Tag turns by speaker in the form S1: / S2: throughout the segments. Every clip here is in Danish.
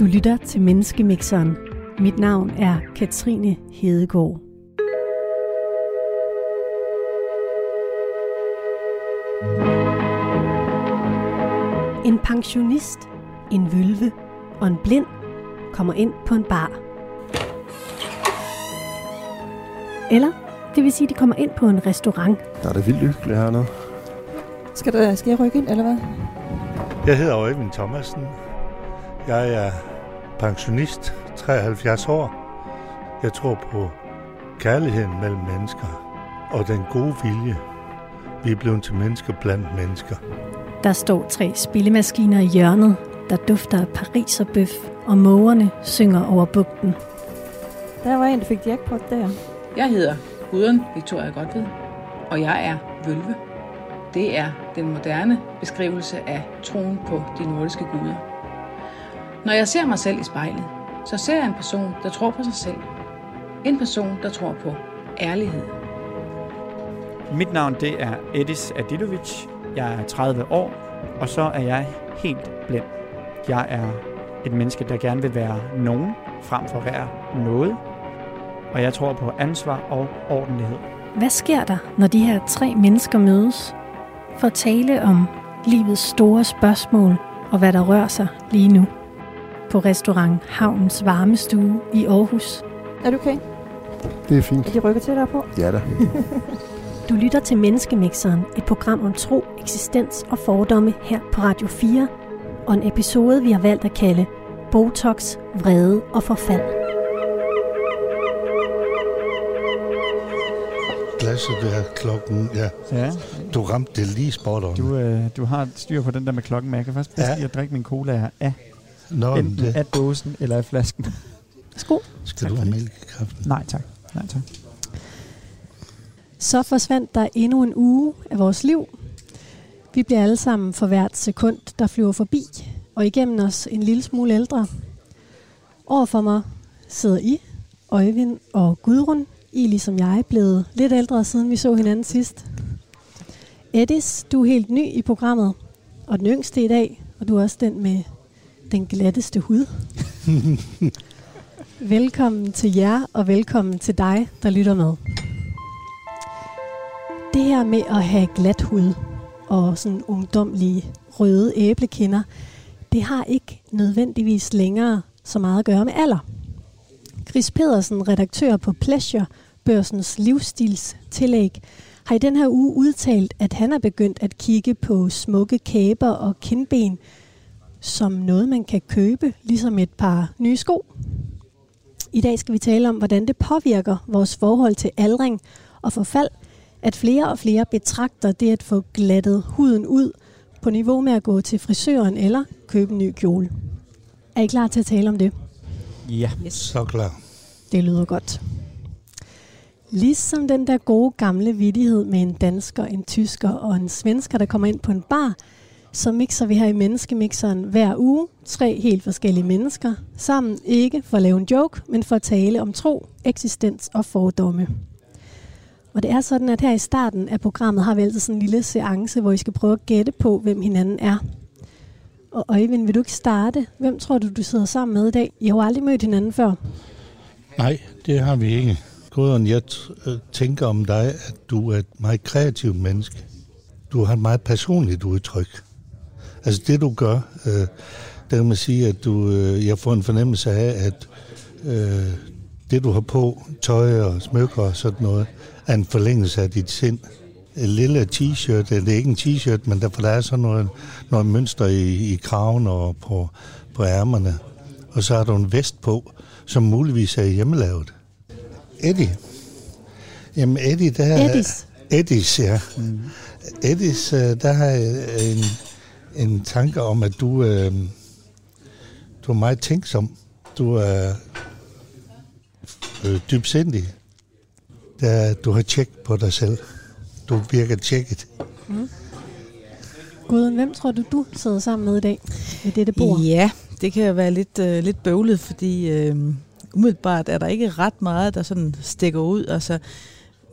S1: Du lytter til Menneskemixeren. Mit navn er Katrine Hedegaard. En pensionist, en vølve og en blind kommer ind på en bar. Eller, det vil sige, de kommer ind på en restaurant.
S2: Der er det vildt hyggeligt hernede.
S3: Skal, der, skal jeg rykke ind, eller hvad?
S4: Jeg hedder Øjvind Thomasen. Jeg er pensionist, 73 år. Jeg tror på kærligheden mellem mennesker og den gode vilje. Vi er blevet til mennesker blandt mennesker.
S1: Der står tre spillemaskiner i hjørnet, der dufter af pariserbøf, og mågerne synger over bugten.
S3: Der var en, der fik jackpot der.
S5: Jeg hedder Gudrun Victoria Godved, og jeg er vølve. Det er den moderne beskrivelse af troen på de nordiske guder. Når jeg ser mig selv i spejlet, så ser jeg en person, der tror på sig selv. En person, der tror på ærlighed.
S6: Mit navn det er Edis Adilovic. Jeg er 30 år, og så er jeg helt blind. Jeg er et menneske, der gerne vil være nogen, frem for at være noget. Og jeg tror på ansvar og ordentlighed.
S1: Hvad sker der, når de her tre mennesker mødes for at tale om livets store spørgsmål og hvad der rører sig lige nu? På restaurant Havnens Varmestue i Aarhus.
S3: Er du okay?
S2: Det er fint.
S3: Er de rykker til dig på?
S2: Ja da.
S1: Du lytter til Menneskemixeren, et program om tro, eksistens og fordomme her på Radio 4, og en episode, vi har valgt at kalde Botox, vrede og forfald.
S4: Glasset der klokken, ja.
S6: Ja,
S4: Du ramte det lige spot on.
S6: du, øh, du har styr på den der med klokken, men jeg kan faktisk bedst
S4: Ja.
S6: lide at drikke min cola af
S4: Nå,
S6: enten
S4: det,
S6: af dåsen eller af flasken.
S1: Sko.
S4: skal
S6: Tak
S4: du
S6: for
S4: have mælk?
S6: Nej tak. Nej tak.
S1: Så forsvandt der endnu en uge af vores liv. Vi bliver alle sammen for hvert sekund, der flyver forbi, og igennem os en lille smule ældre. Overfor mig sidder I, Øjvind og Gudrun. I ligesom jeg blevet lidt ældre, siden vi så hinanden sidst. Edis, du er helt ny i programmet, og den yngste i dag, og du er også den med den glatteste hud. velkommen til jer, og velkommen til dig, der lytter med. Det her med at have glat hud og sådan ungdomlige røde æblekinder, det har ikke nødvendigvis længere så meget at gøre med alder. Chris Pedersen, redaktør på Pleasure, børsens livsstilstillæg, har i den her uge udtalt, at han er begyndt at kigge på smukke kæber og kindben som noget, man kan købe, ligesom et par nye sko. I dag skal vi tale om, hvordan det påvirker vores forhold til aldring og forfald, at flere og flere betragter det at få glattet huden ud på niveau med at gå til frisøren eller købe en ny kjole. Er I klar til at tale om det?
S6: Ja.
S4: Så klar.
S1: Det lyder godt. Ligesom den der gode gamle vidighed med en dansker, en tysker og en svensker, der kommer ind på en bar, så mixer vi her i Menneskemixeren hver uge tre helt forskellige mennesker sammen, ikke for at lave en joke, men for at tale om tro, eksistens og fordomme. Og det er sådan, at her i starten af programmet har vi altid sådan en lille seance, hvor I skal prøve at gætte på, hvem hinanden er. Og Øjvind, vil du ikke starte? Hvem tror du, du sidder sammen med i dag? I har jo aldrig mødt hinanden før.
S4: Nej, det har vi ikke. Gudrun, jeg t- øh, tænker om dig, at du er et meget kreativt menneske. Du har et meget personligt udtryk. Altså det, du gør, øh, der kan man sige, at du, øh, jeg får en fornemmelse af, at øh, det, du har på, tøj og smykker og sådan noget, er en forlængelse af dit sind. En lille t-shirt, det er ikke en t-shirt, men derfor der er sådan noget, noget mønster i, i kraven og på, på ærmerne. Og så har du en vest på, som muligvis er hjemmelavet. Eddie. Jamen Eddie, der er...
S1: Eddis.
S4: Eddis, ja. Mm. Eddis, øh, der har en, en tanke om, at du, øh, du er meget tænksom. Du er øh, dybsindig. Der, du har tjek på dig selv. Du virker tjekket.
S1: Guden, hvem tror du, du sidder sammen med i dag ved dette bord?
S3: Ja, det kan jo være lidt, øh, lidt bøvlet, fordi øh, umiddelbart er der ikke ret meget, der sådan stikker ud. Altså,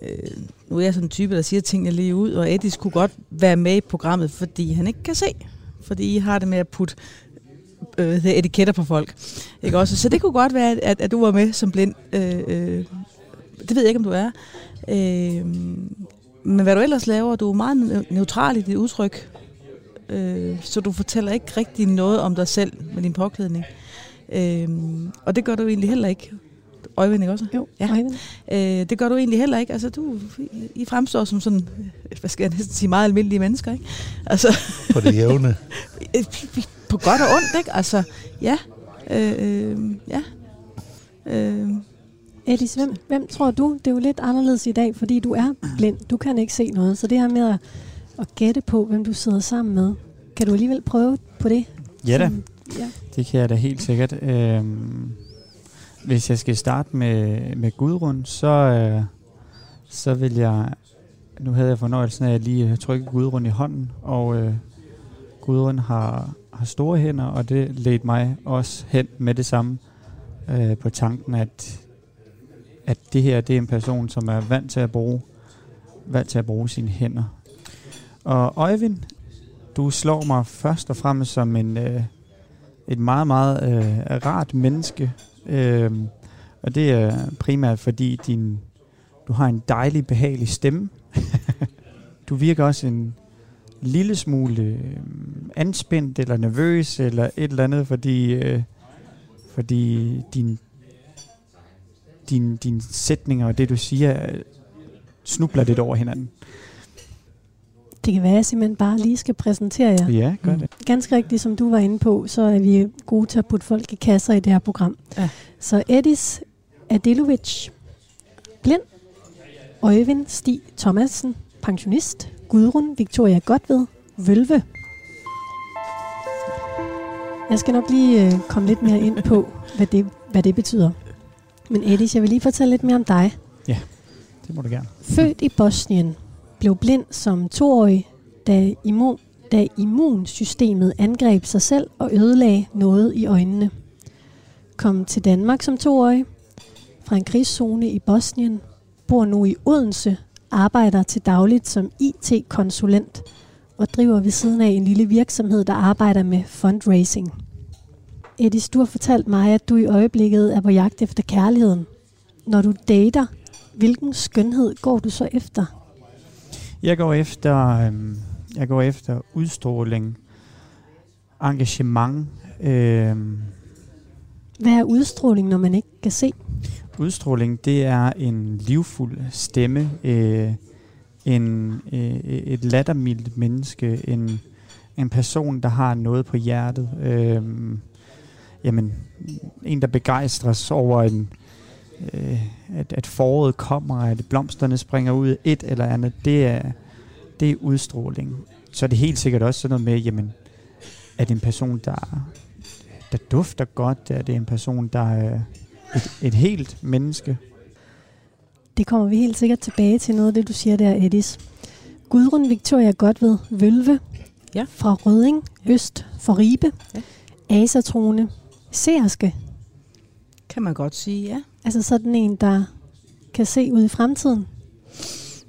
S3: øh, nu er jeg sådan en type, der siger tingene lige ud, og Eddie skulle godt være med i programmet, fordi han ikke kan se. Fordi I har det med at putte øh, etiketter på folk. Ikke også? Så det kunne godt være, at, at du var med som blind. Øh, øh, det ved jeg ikke, om du er. Øh, men hvad du ellers laver, du er meget neutral i dit udtryk. Øh, så du fortæller ikke rigtig noget om dig selv med din påklædning. Øh, og det gør du egentlig heller ikke. Øjvind, ikke også?
S1: Jo,
S3: ja.
S1: Øjvind.
S3: Øh, det gør du egentlig heller ikke. Altså, du, I fremstår som sådan, hvad skal jeg næsten sige, meget almindelige mennesker, ikke? Altså,
S4: På det jævne.
S3: på godt og ondt, ikke? Altså, ja. Øh, øh, ja. Øh,
S1: Edis, hvem, hvem tror du? Det er jo lidt anderledes i dag, fordi du er blind. Du kan ikke se noget. Så det her med at, at gætte på, hvem du sidder sammen med, kan du alligevel prøve på det?
S6: Ja da,
S1: Som- ja.
S6: det kan jeg da helt sikkert. Øhm, hvis jeg skal starte med, med Gudrun, så, øh, så vil jeg... Nu havde jeg fornøjelsen af at lige trykke Gudrun i hånden, og øh, Gudrun har, har store hænder, og det ledte mig også hen med det samme øh, på tanken, at, at det her det er en person, som er vant til at bruge, vant til at bruge sine hænder. Og Øjvind, du slår mig først og fremmest som en, øh, et meget, meget øh, rart menneske. Øh, og det er primært fordi din, du har en dejlig, behagelig stemme. du virker også en lille smule øh, anspændt eller nervøs eller et eller andet, fordi, øh, fordi din, din, din sætninger og det, du siger, øh, snubler lidt over hinanden.
S1: Det kan være, at jeg simpelthen bare lige skal præsentere jer.
S6: Ja, gør
S3: Mm.
S6: det.
S1: Ganske rigtigt, som du var inde på, så er vi gode til at putte folk i kasser i det her program.
S3: Ja.
S1: Så Edis Adilovic, blind. Øjvind Stig Thomasen, pensionist. Gudrun Victoria Godved, vølve. Jeg skal nok lige øh, komme lidt mere ind på, hvad det, hvad det betyder. Men Edis, jeg vil lige fortælle lidt mere om dig.
S6: Det må du gerne.
S1: Født i Bosnien, blev blind som toårig, da, immun, da immunsystemet angreb sig selv og ødelagde noget i øjnene. Kom til Danmark som toårig, fra en krigszone i Bosnien, bor nu i Odense, arbejder til dagligt som IT-konsulent og driver ved siden af en lille virksomhed, der arbejder med fundraising. Edis, du har fortalt mig, at du i øjeblikket er på jagt efter kærligheden. Når du dater, hvilken skønhed går du så efter?
S6: Jeg går efter, øhm, jeg går efter udstråling, engagement, øhm,
S1: Hvad er udstråling, når man ikke kan se?
S6: udstråling, det er en livfuld stemme, øh, en, øh, et lattermildt menneske, en, en person, der har noget på hjertet. Øh, jamen, en, der begejstres over, en, øh, at, at foråret kommer, at blomsterne springer ud, et eller andet, det er, det er udstråling. Så er det helt sikkert også sådan noget med, jamen, er det en person, der, der dufter godt? Er det en person, der er et, et helt menneske?
S1: Det kommer vi helt sikkert tilbage til noget af det, du siger der, Edis. Gudrun Victoria Godved Vølve
S3: Ja.
S1: fra Røding, Øst for Ribe,
S3: Ja.
S1: Asatrone, Seerske.
S3: kan man godt sige, ja.
S1: Altså sådan en, der kan se ud i fremtiden.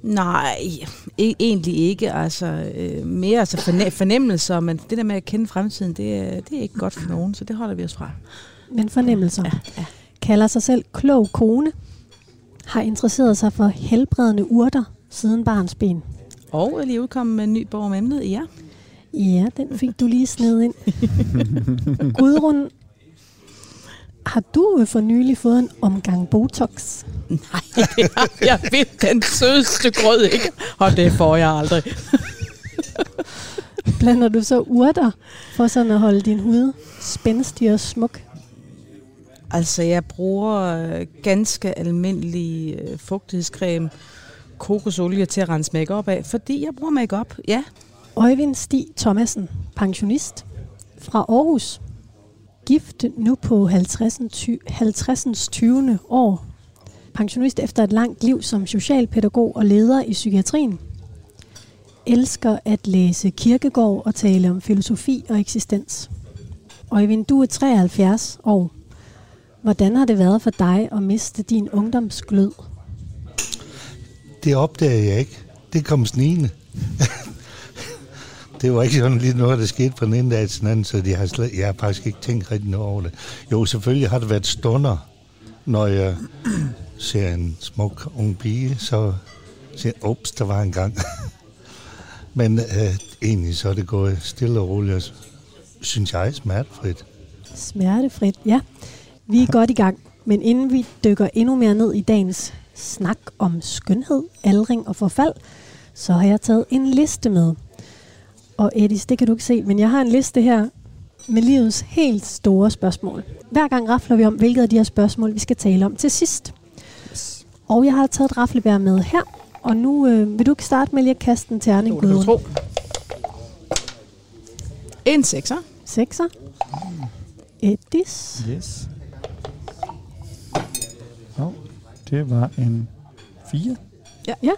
S3: Nej, e- egentlig ikke. Altså, øh, mere altså forne- fornemmelser, men det der med at kende fremtiden, det er, det er ikke godt for nogen, så det holder vi os fra.
S1: Men fornemmelser.
S3: Ja, ja.
S1: Kalder sig selv klog kone. Har interesseret sig for helbredende urter siden barns ben.
S3: Og er lige udkommet med en ny bog om emnet, ja.
S1: Ja, den fik du lige sned ind. Gudrun, har du for nylig fået en omgang Botox?
S3: Nej, det har jeg ved den sødeste grød ikke. Og det får jeg aldrig.
S1: Blander du så urter for sådan at holde din hud spændstig og smuk?
S3: Altså, jeg bruger øh, ganske almindelig øh, fugtighedscreme, kokosolie til at rense makeup af, fordi jeg bruger makeup. ja.
S1: Øjvind Stig Thomasen, pensionist fra Aarhus. Gift nu på 50. 50. 20. år. Pensionist efter et langt liv som socialpædagog og leder i psykiatrien. Elsker at læse kirkegård og tale om filosofi og eksistens. Og Øjvind, du er 73 år. Hvordan har det været for dig at miste din ungdomsglød?
S4: Det opdagede jeg ikke. Det kom snigende det var ikke sådan lige noget, der skete fra den ene dag til den anden, så de har slet, jeg har faktisk ikke tænkt rigtig noget over det. Jo, selvfølgelig har det været stunder, når jeg ser en smuk ung pige, så siger jeg, ups, der var en gang. Men øh, egentlig så er det gået stille og roligt, synes jeg, smertefrit.
S1: Smertefrit, ja. Vi er godt i gang, men inden vi dykker endnu mere ned i dagens snak om skønhed, aldring og forfald, så har jeg taget en liste med. Og Edis, det kan du ikke se, men jeg har en liste her med livets helt store spørgsmål. Hver gang rafler vi om, hvilket af de her spørgsmål, vi skal tale om til sidst. Og jeg har taget et raflebær med her, og nu øh, vil du ikke starte med lige at kaste en terning,
S3: du tro. En sekser.
S1: Sekser. Edis.
S6: Yes. Oh, det var en 4.
S1: Ja.
S4: Ja.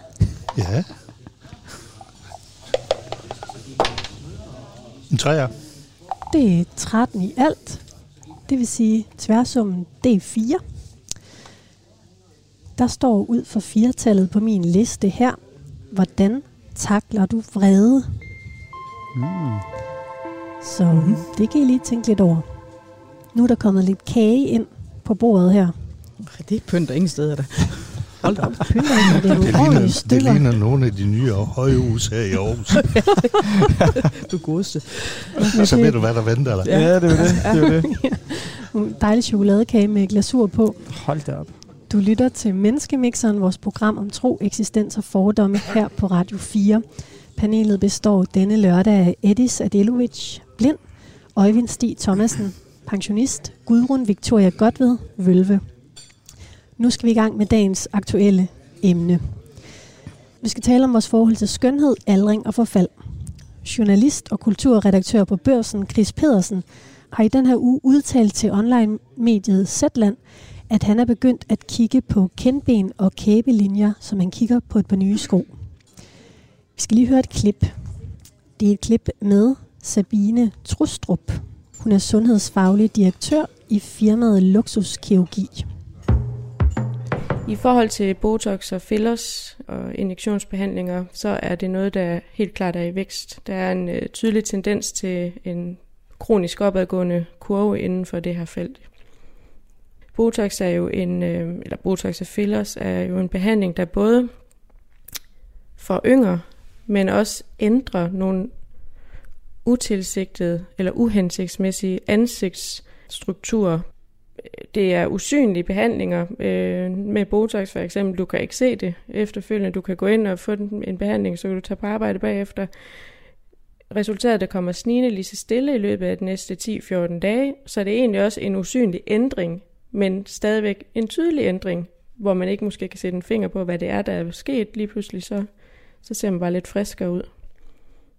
S4: En træer.
S1: Det er 13 i alt. Det vil sige tværsummen D4. Der står ud for firetallet på min liste her. Hvordan takler du vrede?
S6: Mm.
S1: Så mm-hmm. det kan I lige tænke lidt over. Nu er der kommet lidt kage ind på bordet her.
S3: Det pynter ingen steder der. Hold da op.
S1: I, det er
S4: Det ligner, det ligner nogle af de nye højhus her i Aarhus.
S3: Du godeste.
S4: Så ved du, hvad der venter dig.
S6: Ja, ja det var det. det, var det.
S1: En dejlig chokoladekage med glasur på.
S6: Hold da op.
S1: Du lytter til Menneskemixeren, vores program om tro, eksistens og fordomme her på Radio 4. Panelet består denne lørdag af Edis Adelovic, blind, Øjvind Stig Thomasen, pensionist, Gudrun Victoria Godved, Vølve. Nu skal vi i gang med dagens aktuelle emne. Vi skal tale om vores forhold til skønhed, aldring og forfald. Journalist og kulturredaktør på Børsen, Chris Pedersen, har i den her uge udtalt til online-mediet Zetland, at han er begyndt at kigge på kendben og kæbelinjer, som han kigger på et par nye sko. Vi skal lige høre et klip. Det er et klip med Sabine Trustrup. Hun er sundhedsfaglig direktør i firmaet Luxuskirurgi.
S7: I forhold til Botox og fillers og injektionsbehandlinger, så er det noget, der helt klart er i vækst. Der er en øh, tydelig tendens til en kronisk opadgående kurve inden for det her felt. Botox er jo en, øh, eller Botox og fillers er jo en behandling, der både for yngre, men også ændrer nogle utilsigtede eller uhensigtsmæssige ansigtsstrukturer. Det er usynlige behandlinger øh, med Botox for eksempel. Du kan ikke se det efterfølgende. Du kan gå ind og få en behandling, så kan du tage på arbejde bagefter. Resultatet der kommer snigende lige så stille i løbet af de næste 10-14 dage, så det er egentlig også en usynlig ændring, men stadigvæk en tydelig ændring, hvor man ikke måske kan sætte en finger på, hvad det er, der er sket lige pludselig, så, så ser man bare lidt friskere ud.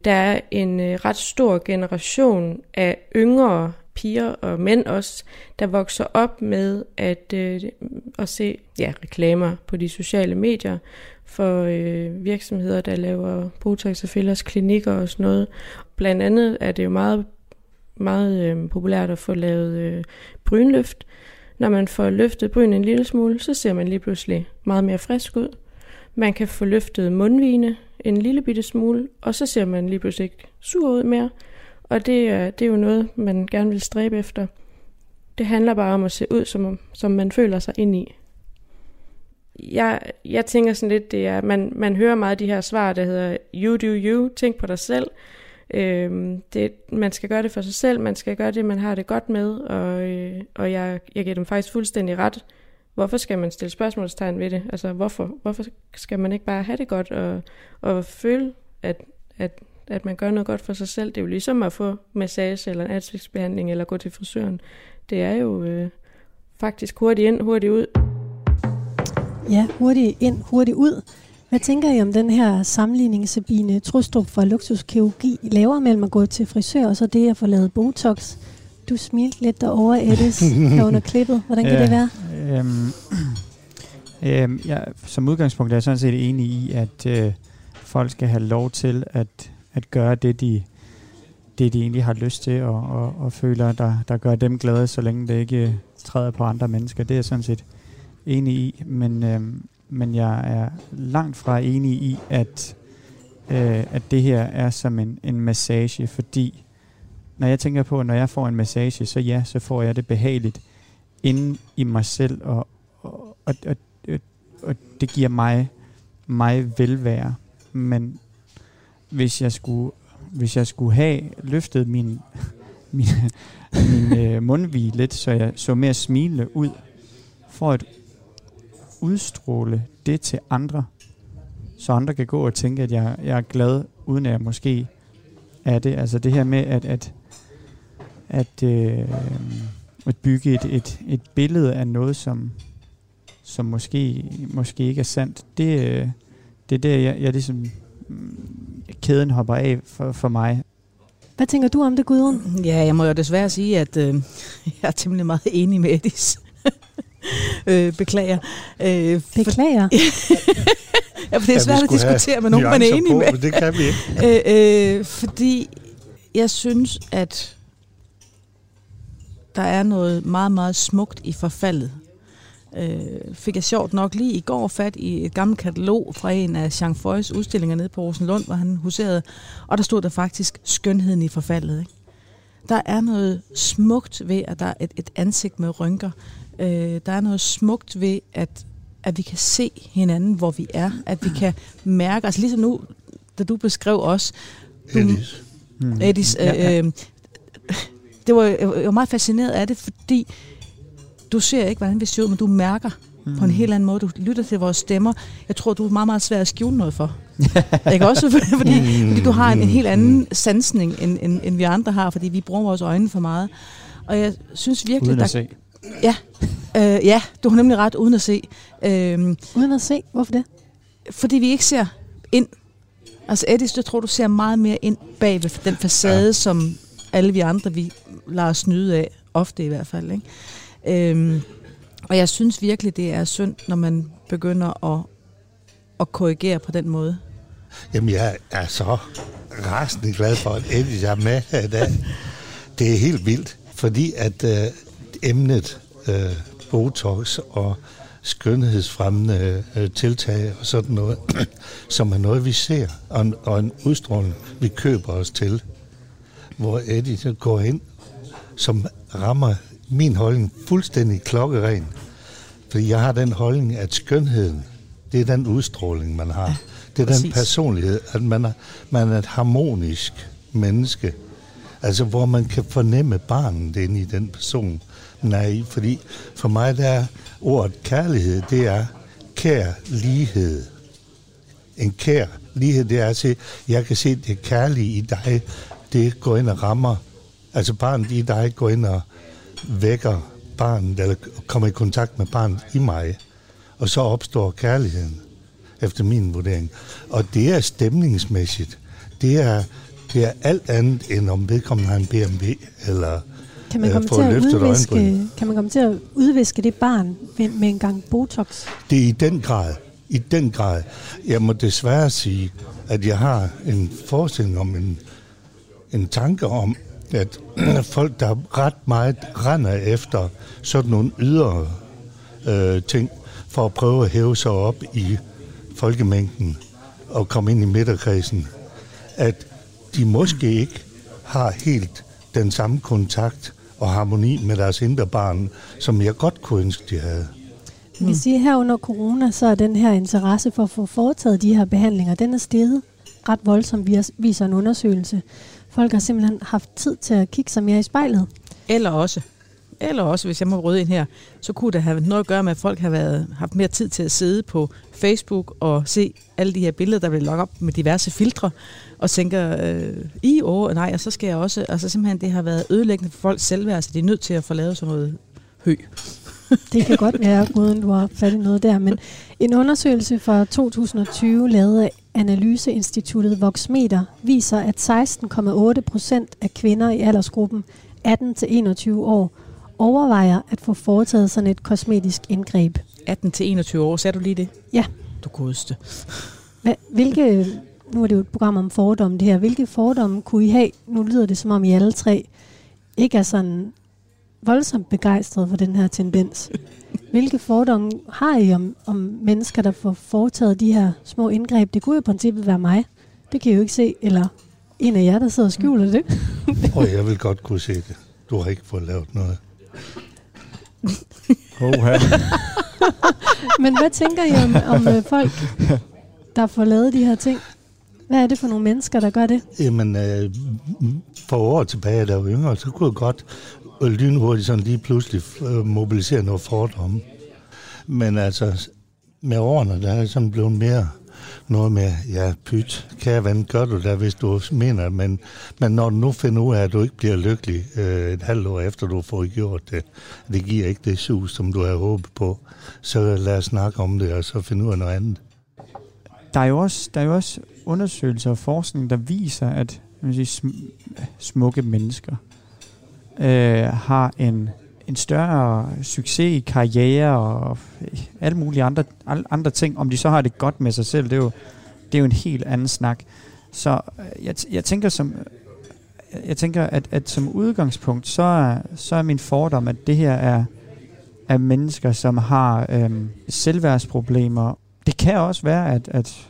S7: Der er en øh, ret stor generation af yngre piger og mænd også, der vokser op med at, øh, at se ja, reklamer på de sociale medier for øh, virksomheder, der laver Botox og fillers klinikker og sådan noget. Blandt andet er det jo meget, meget øh, populært at få lavet øh, brynløft. Når man får løftet bryn en lille smule, så ser man lige pludselig meget mere frisk ud. Man kan få løftet mundvine en lille bitte smule, og så ser man lige pludselig ikke sur ud mere. Og det øh, det er jo noget, man gerne vil stræbe efter. Det handler bare om at se ud, som, som man føler sig ind i. Jeg, jeg tænker sådan lidt, det er, man, man hører meget de her svar, der hedder, you do you, tænk på dig selv. Øhm, det, man skal gøre det for sig selv, man skal gøre det, man har det godt med, og, øh, og jeg, jeg giver dem faktisk fuldstændig ret. Hvorfor skal man stille spørgsmålstegn ved det? Altså, hvorfor, hvorfor skal man ikke bare have det godt og, og føle, at, at, at man gør noget godt for sig selv? Det er jo ligesom at få massage eller en ansigtsbehandling eller gå til frisøren. Det er jo øh, faktisk hurtigt ind, hurtigt ud.
S1: Ja, hurtigt ind, hurtigt ud. Hvad tænker I om den her sammenligning, Sabine Trustrup fra Luxuskirurgi laver mellem at gå til frisør og så det at få lavet Botox? Du smilte lidt derovre, Edis, her under klippet. Hvordan kan
S6: Ja.
S1: det være?
S6: Øhm, øhm, jeg, som udgangspunkt er jeg sådan set enig i, at øh, folk skal have lov til at, at gøre det, de, det, de egentlig har lyst til, og, og, og føler, der, der gør dem glade, så længe det ikke øh, træder på andre mennesker. Det er jeg sådan set enig i, men, øh, men jeg er langt fra enig i, at øh, at det her er som en, en massage, fordi når jeg tænker på, når jeg får en massage, så ja, så får jeg det behageligt inde i mig selv, og, og, og, og, og det giver mig, mig velvære. Men hvis jeg skulle, hvis jeg skulle have løftet min, min, min øh, mundvige lidt, så jeg så mere smilende ud, for at udstråle det til andre, så andre kan gå og tænke, at jeg, jeg er glad, uden at jeg måske er det. Altså det her med at, at, at, øh, at bygge et, et, et billede af noget, som, som måske, måske ikke er sandt, det, øh, det er der, jeg, jeg ligesom, kæden hopper af for, for mig.
S1: Hvad tænker du om det, Gudrun?
S3: Ja, jeg må jo desværre sige, at øh, jeg er temmelig meget enig med Edis. øh, beklager. Øh,
S1: Beklager.
S3: ja, for det er
S4: Ja,
S3: svært at diskutere med nogen, man er enig
S4: på,
S3: med.
S4: det kan vi ikke.
S3: øh, øh, fordi jeg synes, at der er noget meget, meget smukt i forfaldet. Øh, fik jeg sjovt nok lige i går fat i et gammelt katalog fra en af Jean Foys udstillinger nede på Rosenlund, hvor han huserede, og der stod der faktisk skønheden i forfaldet. Ikke? Der er noget smukt ved, at der er et, et ansigt med rynker. Øh, der er noget smukt ved, at, at vi kan se hinanden, hvor vi er. At vi kan mærke, altså ligesom nu, da du beskrev os, du,
S4: Edis.
S6: Mm.
S3: Edis, øh,
S6: Ja, ja.
S3: øh, det var, jeg var meget fascineret af det, fordi du ser ikke, hvordan vi ser ud, men du mærker mm. på en helt anden måde. Du lytter til vores stemmer. Jeg tror, du er meget, meget svær at skjule noget for. ikke også? Fordi, fordi du har en, en helt anden sansning, end, end, end vi andre har, fordi vi bruger vores øjne for meget. Og jeg synes virkelig,
S6: Uden
S3: der,
S6: at se.
S3: Øh, ja, du har nemlig ret uden at se. Øh,
S1: Uden at se. Hvorfor det?
S3: fordi vi ikke ser ind. Altså Edis, jeg tror, du ser meget mere ind bag ved den facade, ja. som alle vi andre, vi lader os snyde af. Ofte i hvert fald. Ikke? Øhm, og jeg synes virkelig, det er synd, når man begynder at, at korrigere på den måde.
S4: Jamen, jeg er så rasende glad for, at jeg er med her i dag. Det er helt vildt, fordi at øh, emnet øh, Botox og skønhedsfremmende øh, tiltag og sådan noget, som er noget, vi ser, og en, og en udstråling, vi køber os til, hvor Eddie så går ind, som rammer min holdning fuldstændig klokkeren. Fordi jeg har den holdning, at skønheden, det er den udstråling, man har. Det er den
S3: præcis.
S4: personlighed, at man er, man er et harmonisk menneske. Altså, hvor man kan fornemme barnet inde i den person, man er i. Fordi for mig, der er ordet kærlighed, det er kær lighed. En kær lighed, det er at se, jeg kan se det kærlige i dig, det går ind og rammer. Altså barnet i dig går ind og vækker barnet, eller kommer i kontakt med barnet i mig. Og så opstår kærligheden, efter min vurdering. Og det er stemningsmæssigt. Det er, det er alt andet, end om vedkommende har en BMW, eller
S1: Kan man,
S4: Øh,
S1: komme til at
S4: løftet
S1: udviske, kan man komme til at udviske det barn med, med en gang Botox?
S4: Det er i den grad, i den grad. Jeg må desværre sige, at jeg har en forestilling om en, en tanke om, at folk, der ret meget render efter sådan nogle ydre øh, ting, for at prøve at hæve sig op i folkemængden og komme ind i midterkredsen, at de måske ikke har helt den samme kontakt og harmoni med deres indre barn, som jeg godt kunne ønske, de havde.
S1: Man kan sige, at her under corona, så er den her interesse for at få foretaget de her behandlinger, den er steget ret voldsomt, vis- viser en undersøgelse. Folk har simpelthen haft tid til at kigge sig mere i spejlet.
S3: Eller også, eller også, hvis jeg må rydde ind her, så kunne det have noget at gøre med, at folk har været, haft mere tid til at sidde på Facebook og se alle de her billeder, der bliver lagt op med diverse filtre, og tænker, øh, i år, nej, og så skal jeg også, altså simpelthen, det har været ødelæggende for folks selvværd, så de er nødt til at få lavet sådan noget hø.
S1: Det kan godt være, uden du har fat i noget der. Men en undersøgelse fra 2020, lavet af Analyseinstituttet Voxmeter, viser, at 16,8 procent af kvinder i aldersgruppen 18-21 år overvejer at få foretaget sådan et kosmetisk indgreb.
S3: 18 til 21 år, sagde du lige det?
S1: Ja.
S3: Du godeste.
S1: Hvilke, nu er det jo et program om fordomme det her, hvilke fordomme kunne I have? Nu lyder det som om I alle tre ikke er sådan voldsomt begejstrede for den her tendens. Hvilke fordomme har I om, om mennesker, der får foretaget de her små indgreb? Det kunne jo i princippet være mig. Det kan I jo ikke se, eller en af jer, der sidder og skjuler det.
S4: Og jeg vil godt kunne se det. Du har ikke fået lavet noget.
S2: Oha.
S1: Men hvad tænker I om, om øh, folk, der får lavet de her ting? Hvad er det for nogle mennesker, der gør det?
S4: Jamen, øh, for år tilbage, da jeg var yngre, så kunne jeg godt øh, lynhurtigt sådan lige pludselig øh, mobilisere noget fordom. Men altså, med årene, der er det sådan blevet mere noget med, ja, pyt, kære ven, gør du det, hvis du mener men, men når du nu finder ud af, at du ikke bliver lykkelig øh, et halvt år efter, du får gjort det, det giver ikke det sus, som du har håbet på, så lad os snakke om det, og så finde ud af noget andet.
S6: Der er jo også, der er jo også undersøgelser og forskning, der viser, at man siger, sm- smukke mennesker øh, har en, en større succes i karriere og alle mulige andre, alle andre ting. Om de så har det godt med sig selv, det er jo, det er jo en helt anden snak. Så øh, jeg, jeg tænker som øh, jeg tænker, at, at som udgangspunkt, så er, så er min fordom, at det her er, er mennesker, som har øhm, selvværdsproblemer. Det kan også være, at, at,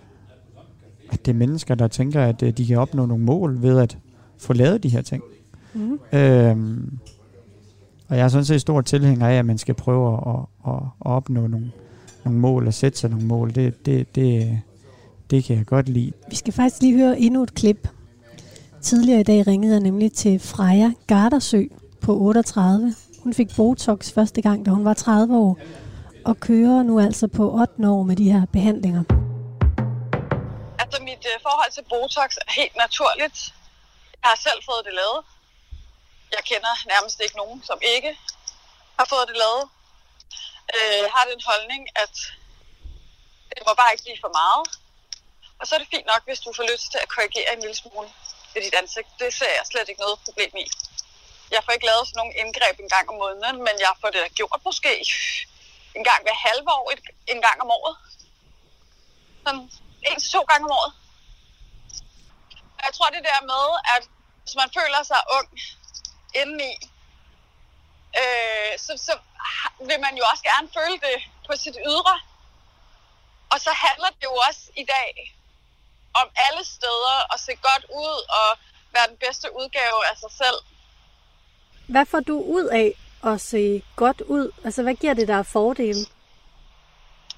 S6: at det er mennesker, der tænker, at øh, de kan opnå nogle mål ved at få lavet de her ting.
S1: Mm.
S6: Øhm, og jeg er sådan set stor tilhænger af, at man skal prøve at, at, at, opnå nogle, nogle mål og sætte sig nogle mål. Det, det, det, det kan jeg godt lide.
S1: Vi skal faktisk lige høre endnu et klip. Tidligere i dag ringede jeg nemlig til Freja Gardersø på 38. Hun fik Botox første gang, da hun var 30 år, og kører nu altså på 8 år med de her behandlinger.
S8: Altså mit øh, forhold til Botox er helt naturligt. Jeg har selv fået det lavet. Jeg kender nærmest ikke nogen, som ikke har fået det lavet. Øh, har den holdning, at det må bare ikke blive for meget. Og så er det fint nok, hvis du får lyst til at korrigere en lille smule ved dit ansigt. Det ser jeg slet ikke noget problem i. Jeg får ikke lavet sådan nogle indgreb en gang om måneden, men jeg får det da gjort måske en gang hver halve år, et, en gang om året. Sådan en til to gange om året. Og jeg tror det der med, at hvis man føler sig ung indeni, øh, så, så vil man jo også gerne føle det på sit ydre. Og så handler det jo også i dag om alle steder at se godt ud og være den bedste udgave af sig selv.
S1: Hvad får du ud af at se godt ud? Altså, hvad giver det dig af fordele?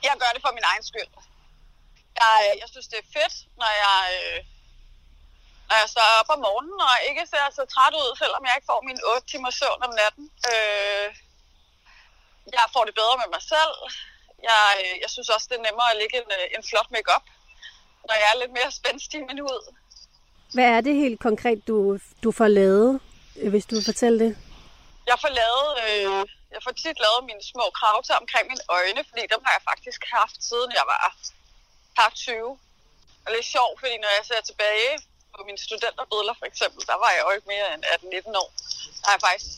S8: Jeg gør det for min egen skyld. Jeg, jeg synes, det er fedt, når jeg, øh, når jeg står op om morgenen og ikke ser så træt ud, selvom jeg ikke får min 8 timer søvn om natten. Øh, jeg får det bedre med mig selv. Jeg, øh, jeg synes også, det er nemmere at lægge en, øh, en flot makeup, når jeg er lidt mere spændstig i min hud.
S1: Hvad er det helt konkret, du, du får lavet, øh, hvis du vil fortælle det?
S8: Jeg får lavet, øh, jeg får tit lavet mine små kravter omkring mine øjne, fordi dem har jeg faktisk haft siden jeg var par 20. Og lidt sjovt, fordi når jeg ser tilbage på mine studenterbødler for eksempel, der var jeg jo ikke mere end 18-19 år. Der er faktisk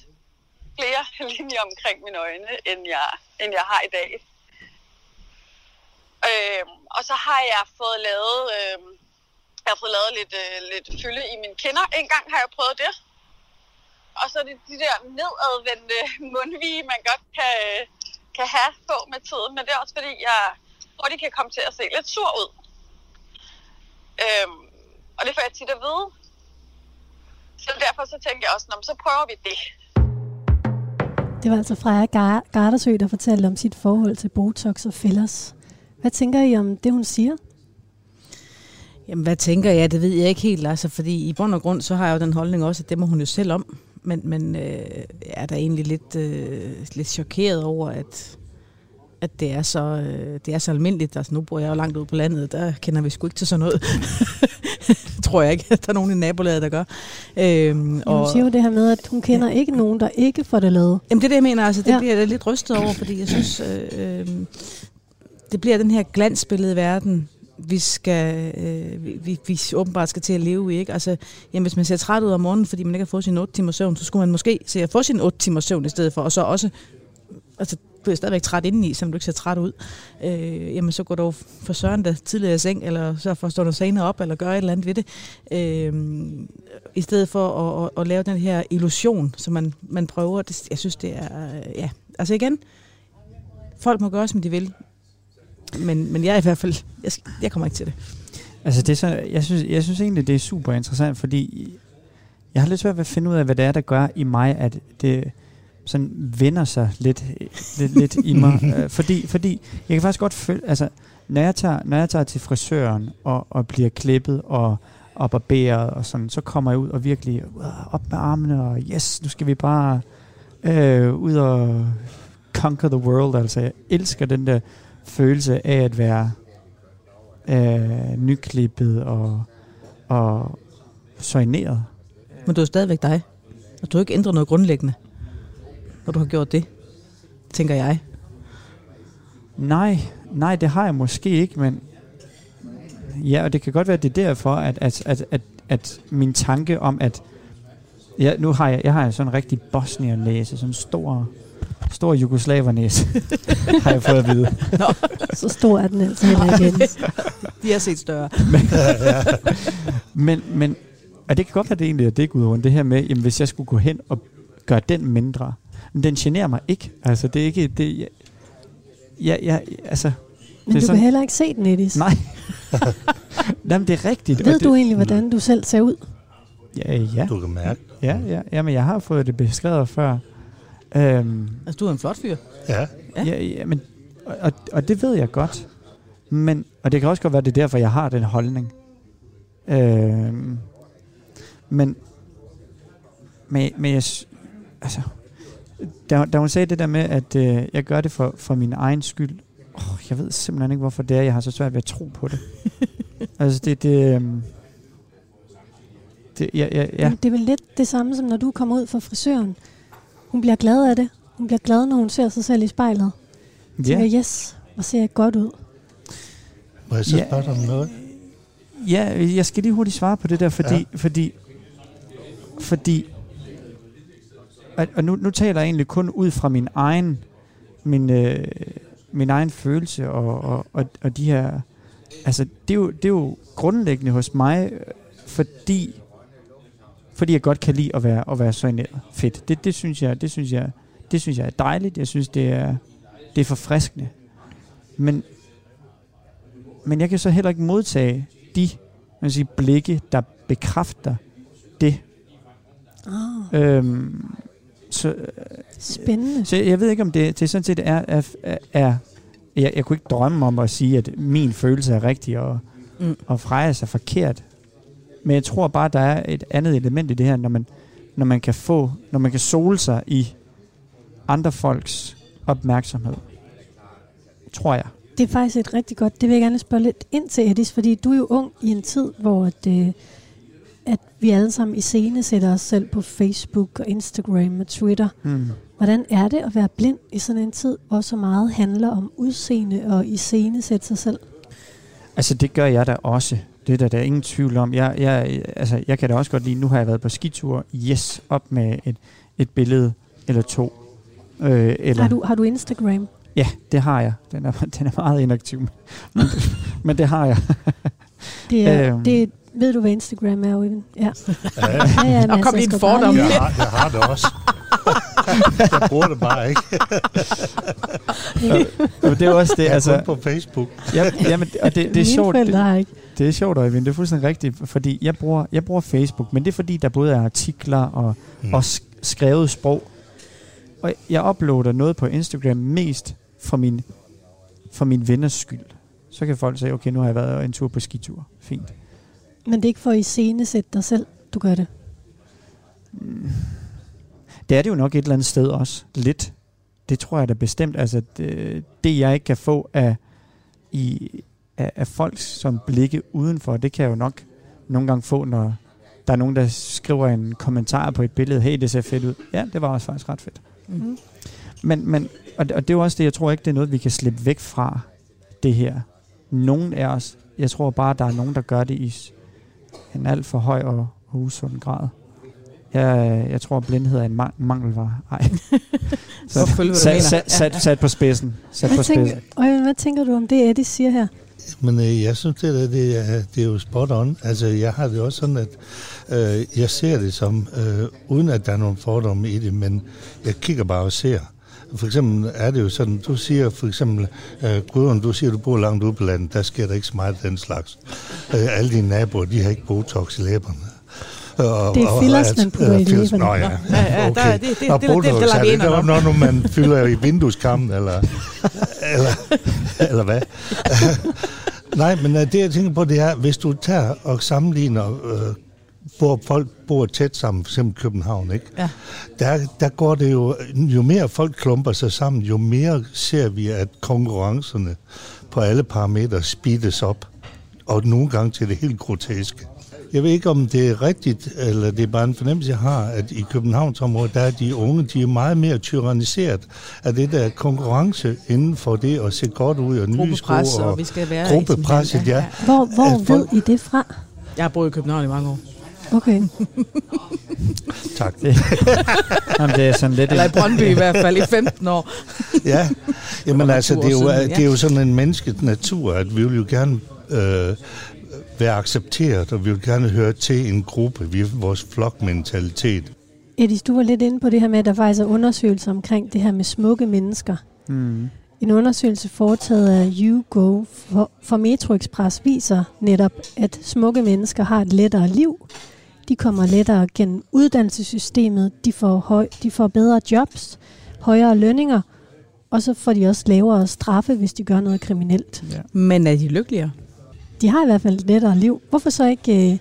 S8: flere linjer omkring mine øjne, end jeg, end jeg har i dag. Øhm, og så har jeg fået lavet, øhm, jeg har fået lavet lidt, øh, lidt fylde i mine kinder. En gang har jeg prøvet det. Og så er det de der nedadvendte mundvige, man godt kan, kan have på med tiden. Men det er også fordi, jeg hurtigt kan komme til at se lidt sur ud. Øhm, og det får jeg tit at vide. Så derfor så tænker jeg også, "Nå, men så prøver vi det.
S1: Det var altså Freja Gar- Gardersø, der fortalte om sit forhold til Botox og fillers. Hvad tænker I om det, hun siger?
S3: Jamen, hvad tænker jeg? Det ved jeg ikke helt, altså, fordi i bund og grund, så har jeg jo den holdning også, at det må hun jo selv om. Men, men øh, jeg er da egentlig lidt, øh, lidt chokeret over, at, at det er så, øh, det er så almindeligt. Altså, nu bor jeg jo langt ude på landet, der kender vi sgu ikke til sådan noget. tror jeg ikke, at der er nogen i nabolaget, der gør. Øhm,
S1: Og... Hun siger jo det her med, at hun kender ikke nogen, der ikke får det lavet.
S3: Jamen det er det, jeg mener. Altså, det
S1: Ja.
S3: bliver jeg lidt rystet over, fordi jeg synes, øh, øh, det bliver den her glansbillede verden, vi skal, øh, vi, vi, åbenbart skal til at leve i. Ikke? Altså, jamen, hvis man ser træt ud om morgenen, fordi man ikke har fået sin 8 timers søvn, så skulle man måske se at få sin 8 timers søvn i stedet for, og så også, altså, du er stadigvæk træt indeni, som du ikke ser træt ud. Øh, jamen, så går du for søren der tidligere i seng, eller så for du stå senere op, eller gør et eller andet ved det. Øh, I stedet for at, at, at, lave den her illusion, som man, man prøver. Det, jeg synes, det er, øh, ja, altså igen, folk må gøre, som de vil. Men, men jeg er i hvert fald, jeg, jeg kommer ikke til det.
S6: Altså, det er så, jeg, synes, jeg synes egentlig, det er super interessant, fordi jeg har lidt svært ved at finde ud af, hvad det er, der gør i mig, at det sådan vender sig lidt, lidt, lidt i mig. Øh, fordi, fordi jeg kan faktisk godt føle, altså, når jeg tager, når jeg tager til frisøren og, og bliver klippet og, og barberet og sådan, så kommer jeg ud og virkelig uh, op med armene og yes, nu skal vi bare øh, ud og conquer the world. Altså, jeg elsker den der følelse af at være øh, nyklippet og, og soigneret.
S3: Men du er stadigvæk dig. Og du har ikke ændret noget grundlæggende, når du har gjort det, tænker jeg.
S6: Nej, nej, det har jeg måske ikke, men ja, og det kan godt være, at det er derfor, at, at, at, at, at min tanke om, at ja, nu har jeg, jeg har sådan en rigtig bosnier-næse, sådan en stor, stor jugoslavernæse, har jeg fået at vide.
S1: Nå. Så stor er den altså heller igen.
S3: De har set større.
S6: men, men, men, og det kan godt være, det egentlig er det, Gudrun, det her med, jamen, hvis jeg skulle gå hen og gøre den mindre, men den generer mig ikke. Altså, det er ikke, det, jeg, jeg, jeg altså,
S1: men du sådan, kan heller ikke se den, Edis.
S6: Nej. Jamen, det er rigtigt.
S1: Ved
S6: det,
S1: du egentlig, hvordan du selv ser ud?
S6: Ja, ja.
S4: Du kan mærke.
S6: Ja, ja. Jamen, jeg har fået det beskrevet før. Øhm,
S3: altså, du er en flot fyr.
S4: Ja.
S6: Ja, ja, ja men, og, og det ved jeg godt. Men, og det kan også godt være, det er derfor, jeg har den holdning. Øhm, men, men, men jeg, altså, da, da hun sagde det der med, at øh, jeg gør det for, for min egen skyld, oh, jeg ved simpelthen ikke, hvorfor det er, jeg har så svært ved at tro på det. altså, det, det, øh, det, ja, ja, ja.
S1: Det er vel lidt det samme, som når du kommer ud fra frisøren. Hun bliver glad af det. Hun bliver glad, når hun ser sig selv i spejlet. Ja. Tænker, yes, hvor ser jeg godt ud.
S4: Må jeg så ja. spørge dig om noget?
S6: Ja, jeg skal lige hurtigt svare på det der, fordi, ja. fordi, fordi og, og nu, nu taler jeg egentlig kun ud fra min egen, min, øh, min egen følelse og, og, og, og de her, altså det er, jo, det er jo grundlæggende hos mig, fordi fordi jeg godt kan lide at være at være soigneret. Fedt. Det, det synes jeg, det synes jeg, det synes jeg er dejligt. Jeg synes det er det er forfriskende. Men men jeg kan så heller ikke modtage de man siger, blikke, der bekræfter det.
S1: Oh.
S6: Øhm, så,
S1: Spændende.
S6: Så jeg ved ikke, om det, det sådan set er... er, er, jeg, jeg kunne ikke drømme om at sige, at min følelse er rigtig, og, mm. og Frejas er forkert. Men jeg tror bare, der er et andet element i det her, når man, når man kan få, når man kan sole sig i andre folks opmærksomhed. Tror jeg.
S1: Det er faktisk et rigtig godt, det vil jeg gerne spørge lidt ind til, Edis, fordi du er jo ung i en tid, hvor det, at vi alle sammen i scene sætter os selv på Facebook og Instagram og Twitter.
S6: Mm.
S1: Hvordan er det at være blind i sådan en tid, hvor så meget handler om udseende og i scene sætte sig selv?
S6: Altså det gør jeg da også. Det er der, der er ingen tvivl om. Jeg, jeg, altså, jeg kan da også godt lide, nu har jeg været på skitur, yes, op med et, et billede eller to.
S1: Øh, eller har, du, har du Instagram?
S6: Ja, det har jeg. Den er, den er meget inaktiv, men, men det har jeg.
S1: det, er, øhm. det, ved du, hvad Instagram er, Øyvind? Ja.
S4: ja, ja.
S3: ja, ja kom lige en fordom.
S4: Jeg har, jeg har det også. jeg bruger det bare ikke.
S6: ja, det er også det.
S4: Jeg er
S6: altså,
S4: på Facebook.
S6: Ja, jamen, og det, det er sjovt.
S1: Det,
S6: ikke. det er sjovt, Øyvind. Det er fuldstændig rigtigt, fordi jeg bruger, jeg bruger Facebook, men det er fordi, der både er artikler og, mm. og skrevet sprog. Og jeg uploader noget på Instagram mest for min, for min venners skyld. Så kan folk sige, okay, nu har jeg været en tur på skitur. Fint.
S1: Men det er ikke for at iscenesætte dig selv, du gør det?
S6: Mm. Det er det jo nok et eller andet sted også. Lidt. Det tror jeg da bestemt. Altså, det, det jeg ikke kan få af, i, af, af folk som blikke udenfor, det kan jeg jo nok nogle gange få, når der er nogen, der skriver en kommentar på et billede. Hey, det ser fedt ud. Ja, det var også faktisk ret fedt. Mm. Men, men og, det, og det er jo også det, jeg tror ikke, det er noget, vi kan slippe væk fra det her. Nogen af os, jeg tror bare, der er nogen, der gør det i en alt for høj og, og usund grad. Jeg, jeg tror, blindhed er en mang- mangelvare. Ej.
S3: Så sat,
S6: sat, sat, sat på spidsen. Sat
S1: hvad,
S6: på
S1: tænker,
S6: spidsen.
S1: Øj, hvad tænker du om det, Eddie siger her?
S4: Men øh, jeg synes, det, der, det, er, det er jo spot on. Altså, jeg har det også sådan, at øh, jeg ser det som, øh, uden at der er nogen fordomme i det, men jeg kigger bare og ser. For eksempel er det jo sådan, du siger for eksempel, øh, Gudrun, du siger, du bor langt ude på landet, der sker der ikke så meget af den slags. Øh, alle dine naboer, de har ikke botox i læberne. Og,
S1: Det er fillers, man putter i læberne.
S4: Nå ja,
S3: Ja, ja, der er- det- det-
S4: Og
S3: det- det- det- det
S4: botox, det, når man fylder i vindueskammen, eller, eller, eller hvad? Nej, men øh, det jeg tænker på, det er, hvis du tager og sammenligner, øh, hvor folk bor tæt sammen, eksempel København, ikke?
S3: Ja.
S4: Der, der går det jo, jo mere folk klumper sig sammen, jo mere ser vi, at konkurrencerne på alle parametre speedes op. Og nogle gange til det helt groteske. Jeg ved ikke, om det er rigtigt, eller det er bare en fornemmelse, jeg har, at i Københavnsområdet, der er de unge, de er meget mere tyranniseret af det der konkurrence inden for det at se godt ud og nye sko.
S3: Gruppepres, og vi skal være...
S4: Gruppepresset, ja.
S1: Hvor, hvor
S4: At folk-
S1: ved I det fra?
S3: Jeg har boet i København i mange år.
S1: Okay.
S4: Tak.
S6: Jamen, det er sådan lidt...
S3: Eller i Brøndby i hvert fald i 15 år.
S4: Ja, jamen altså, det er, jo,
S3: siden, ja.
S4: det er jo sådan en mennesket natur, at vi vil jo gerne øh, være accepteret, og vi vil gerne høre til en gruppe. Vi er vores flokmentalitet.
S1: Edis, du var lidt inde på det her med, at der faktisk er undersøgelser omkring det her med smukke mennesker.
S6: Mm.
S1: En undersøgelse foretaget af YouGo for, for Metro Express viser netop, at smukke mennesker har et lettere liv. De kommer lettere gennem uddannelsessystemet, de får, høj, de får bedre jobs, højere lønninger, og så får de også lavere straffe, hvis de gør noget kriminelt.
S6: Ja.
S3: Men er de lykkeligere?
S1: De har i hvert fald et lettere liv. Hvorfor så ikke øh,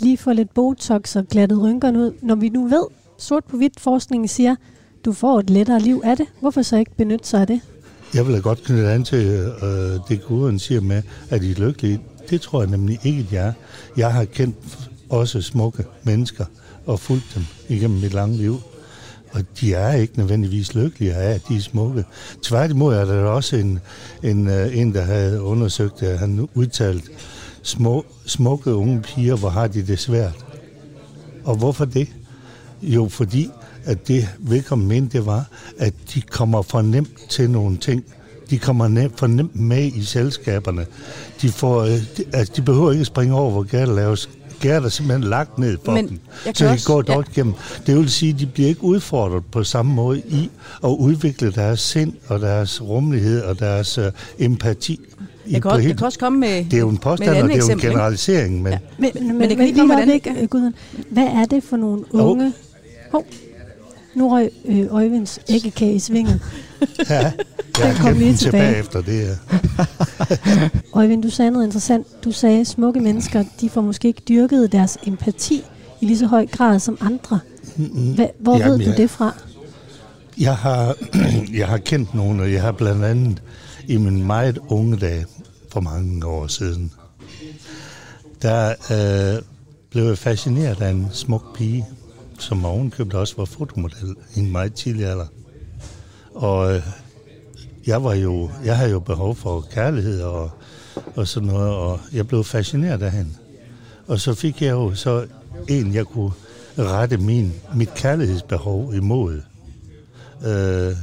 S1: lige få lidt botox og glattet rynkerne ud, når vi nu ved, sort på hvidt forskningen siger, du får et lettere liv af det. Hvorfor så ikke benytte sig af det?
S4: Jeg vil da godt knytte an til øh, det, Gudrun siger med, at I er lykkelige. Det tror jeg nemlig ikke, at jeg er. Jeg har kendt også smukke mennesker og fulgt dem igennem mit lange liv. Og de er ikke nødvendigvis lykkelige af, at de er smukke. Tværtimod er der også en, en, øh, en der havde undersøgt, det. han udtalt, små, smukke unge piger, hvor har de det svært. Og hvorfor det? Jo, fordi at det vedkommende mente, det var, at de kommer for nemt til nogle ting. De kommer nemt, for nemt med i selskaberne. De, får, øh, de, altså, de behøver ikke springe over, hvor galt laves. Gærdet er simpelthen lagt ned for
S3: Men
S4: dem, så de
S3: også-
S4: går
S3: ja.
S4: dårligt igennem. Det vil sige, at de bliver ikke udfordret på samme måde i at udvikle deres sind og deres rummelighed og deres øh, empati. i-
S3: Jeg kan, også, jeg kan også komme med,
S4: det er jo en påstand, og det er jo en generalisering, men
S3: Ja.
S1: Men, men, men,
S3: det kan
S1: men
S3: lige
S1: lige
S3: komme
S1: om
S3: et
S1: ikke,
S3: andet-
S1: øh, Gudrun, hvad er det for nogle
S4: Hov.
S1: unge... Hov. Nu røg øh, Øjvinds æggekage i svinget.
S4: ja,
S1: Den
S4: jeg
S1: kom lige tilbage.
S4: tilbage efter det her.
S1: Øjvind, du sagde noget interessant. Du sagde, at smukke mennesker, de får måske ikke dyrket deres empati i lige så høj grad som andre. Hva, hvor
S4: Jamen,
S1: ved du
S4: jeg-
S1: det fra?
S4: Jeg har, jeg har kendt nogle, og jeg har blandt andet i min meget unge dage, for mange år siden, der øh, blev jeg fascineret af en smuk pige, som ovenkøbet også var fotomodel i en meget tidlig alder. Og øh, jeg var jo, jeg havde jo behov for kærlighed og, og sådan noget, og jeg blev fascineret af hende. Og så fik jeg jo så en, jeg kunne rette min, mit kærlighedsbehov imod. Øh,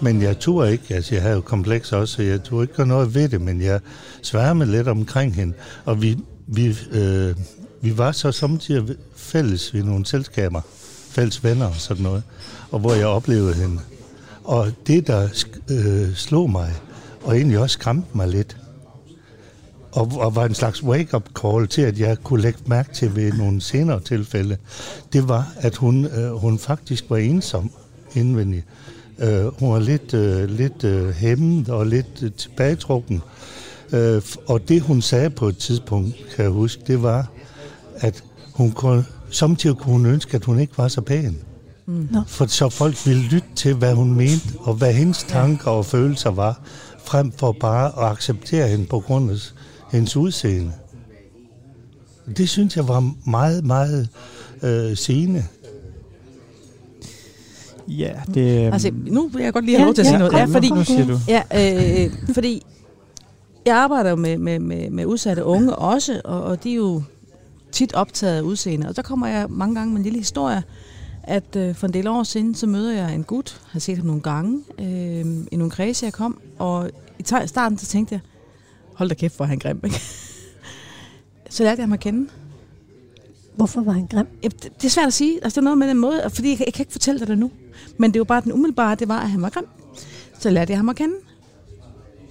S4: men jeg turde ikke, altså jeg havde jo kompleks også, så jeg turde ikke gøre noget ved det, men jeg sværmede lidt omkring hende. Og vi, vi, øh, vi var så samtidig fælles ved nogle selskaber, fælles venner og sådan noget, og hvor jeg oplevede hende. Og det, der øh, slog mig, og egentlig også skræmte mig lidt, og, og var en slags wake-up call til, at jeg kunne lægge mærke til ved nogle senere tilfælde, det var, at hun, øh, hun faktisk var ensom indvendig. Øh, hun var lidt, øh, lidt øh, hæmmet og lidt øh, tilbagetrukken. Øh, og det, hun sagde på et tidspunkt, kan jeg huske, det var, at hun kunne, samtidig kunne hun ønske, at hun ikke var så pæn.
S3: Mm.
S4: For så folk ville lytte til, hvad hun mente, og hvad hendes tanker og følelser var, frem for bare at acceptere hende på grund af hendes udseende. Det synes jeg var meget, meget øh, sigende.
S6: Ja, det... øhm,
S3: Altså, nu vil jeg godt lige have
S1: Ja,
S3: lov til at
S1: ja,
S3: sige noget.
S1: kom,
S3: Ja, fordi,
S6: nu siger du.
S3: ja, øh, fordi jeg arbejder jo med, med, med, med udsatte unge også, og, og de er jo tit optaget af udseende. Og så kommer jeg mange gange med en lille historie, at øh, for en del år siden, så møder jeg en gut, har set ham nogle gange, øh, i nogle kredse, jeg kom, og i ta- starten, så tænkte jeg, hold da kæft, hvor er han grim, ikke? Så lærte jeg ham at kende.
S1: Hvorfor var han grim?
S3: Ja, det, det er svært at sige. Altså, det er noget med den måde, fordi jeg, kan- jeg kan ikke fortælle dig det nu. Men det jo bare den umiddelbare, det var, at han var grim. Så lærte jeg ham at kende.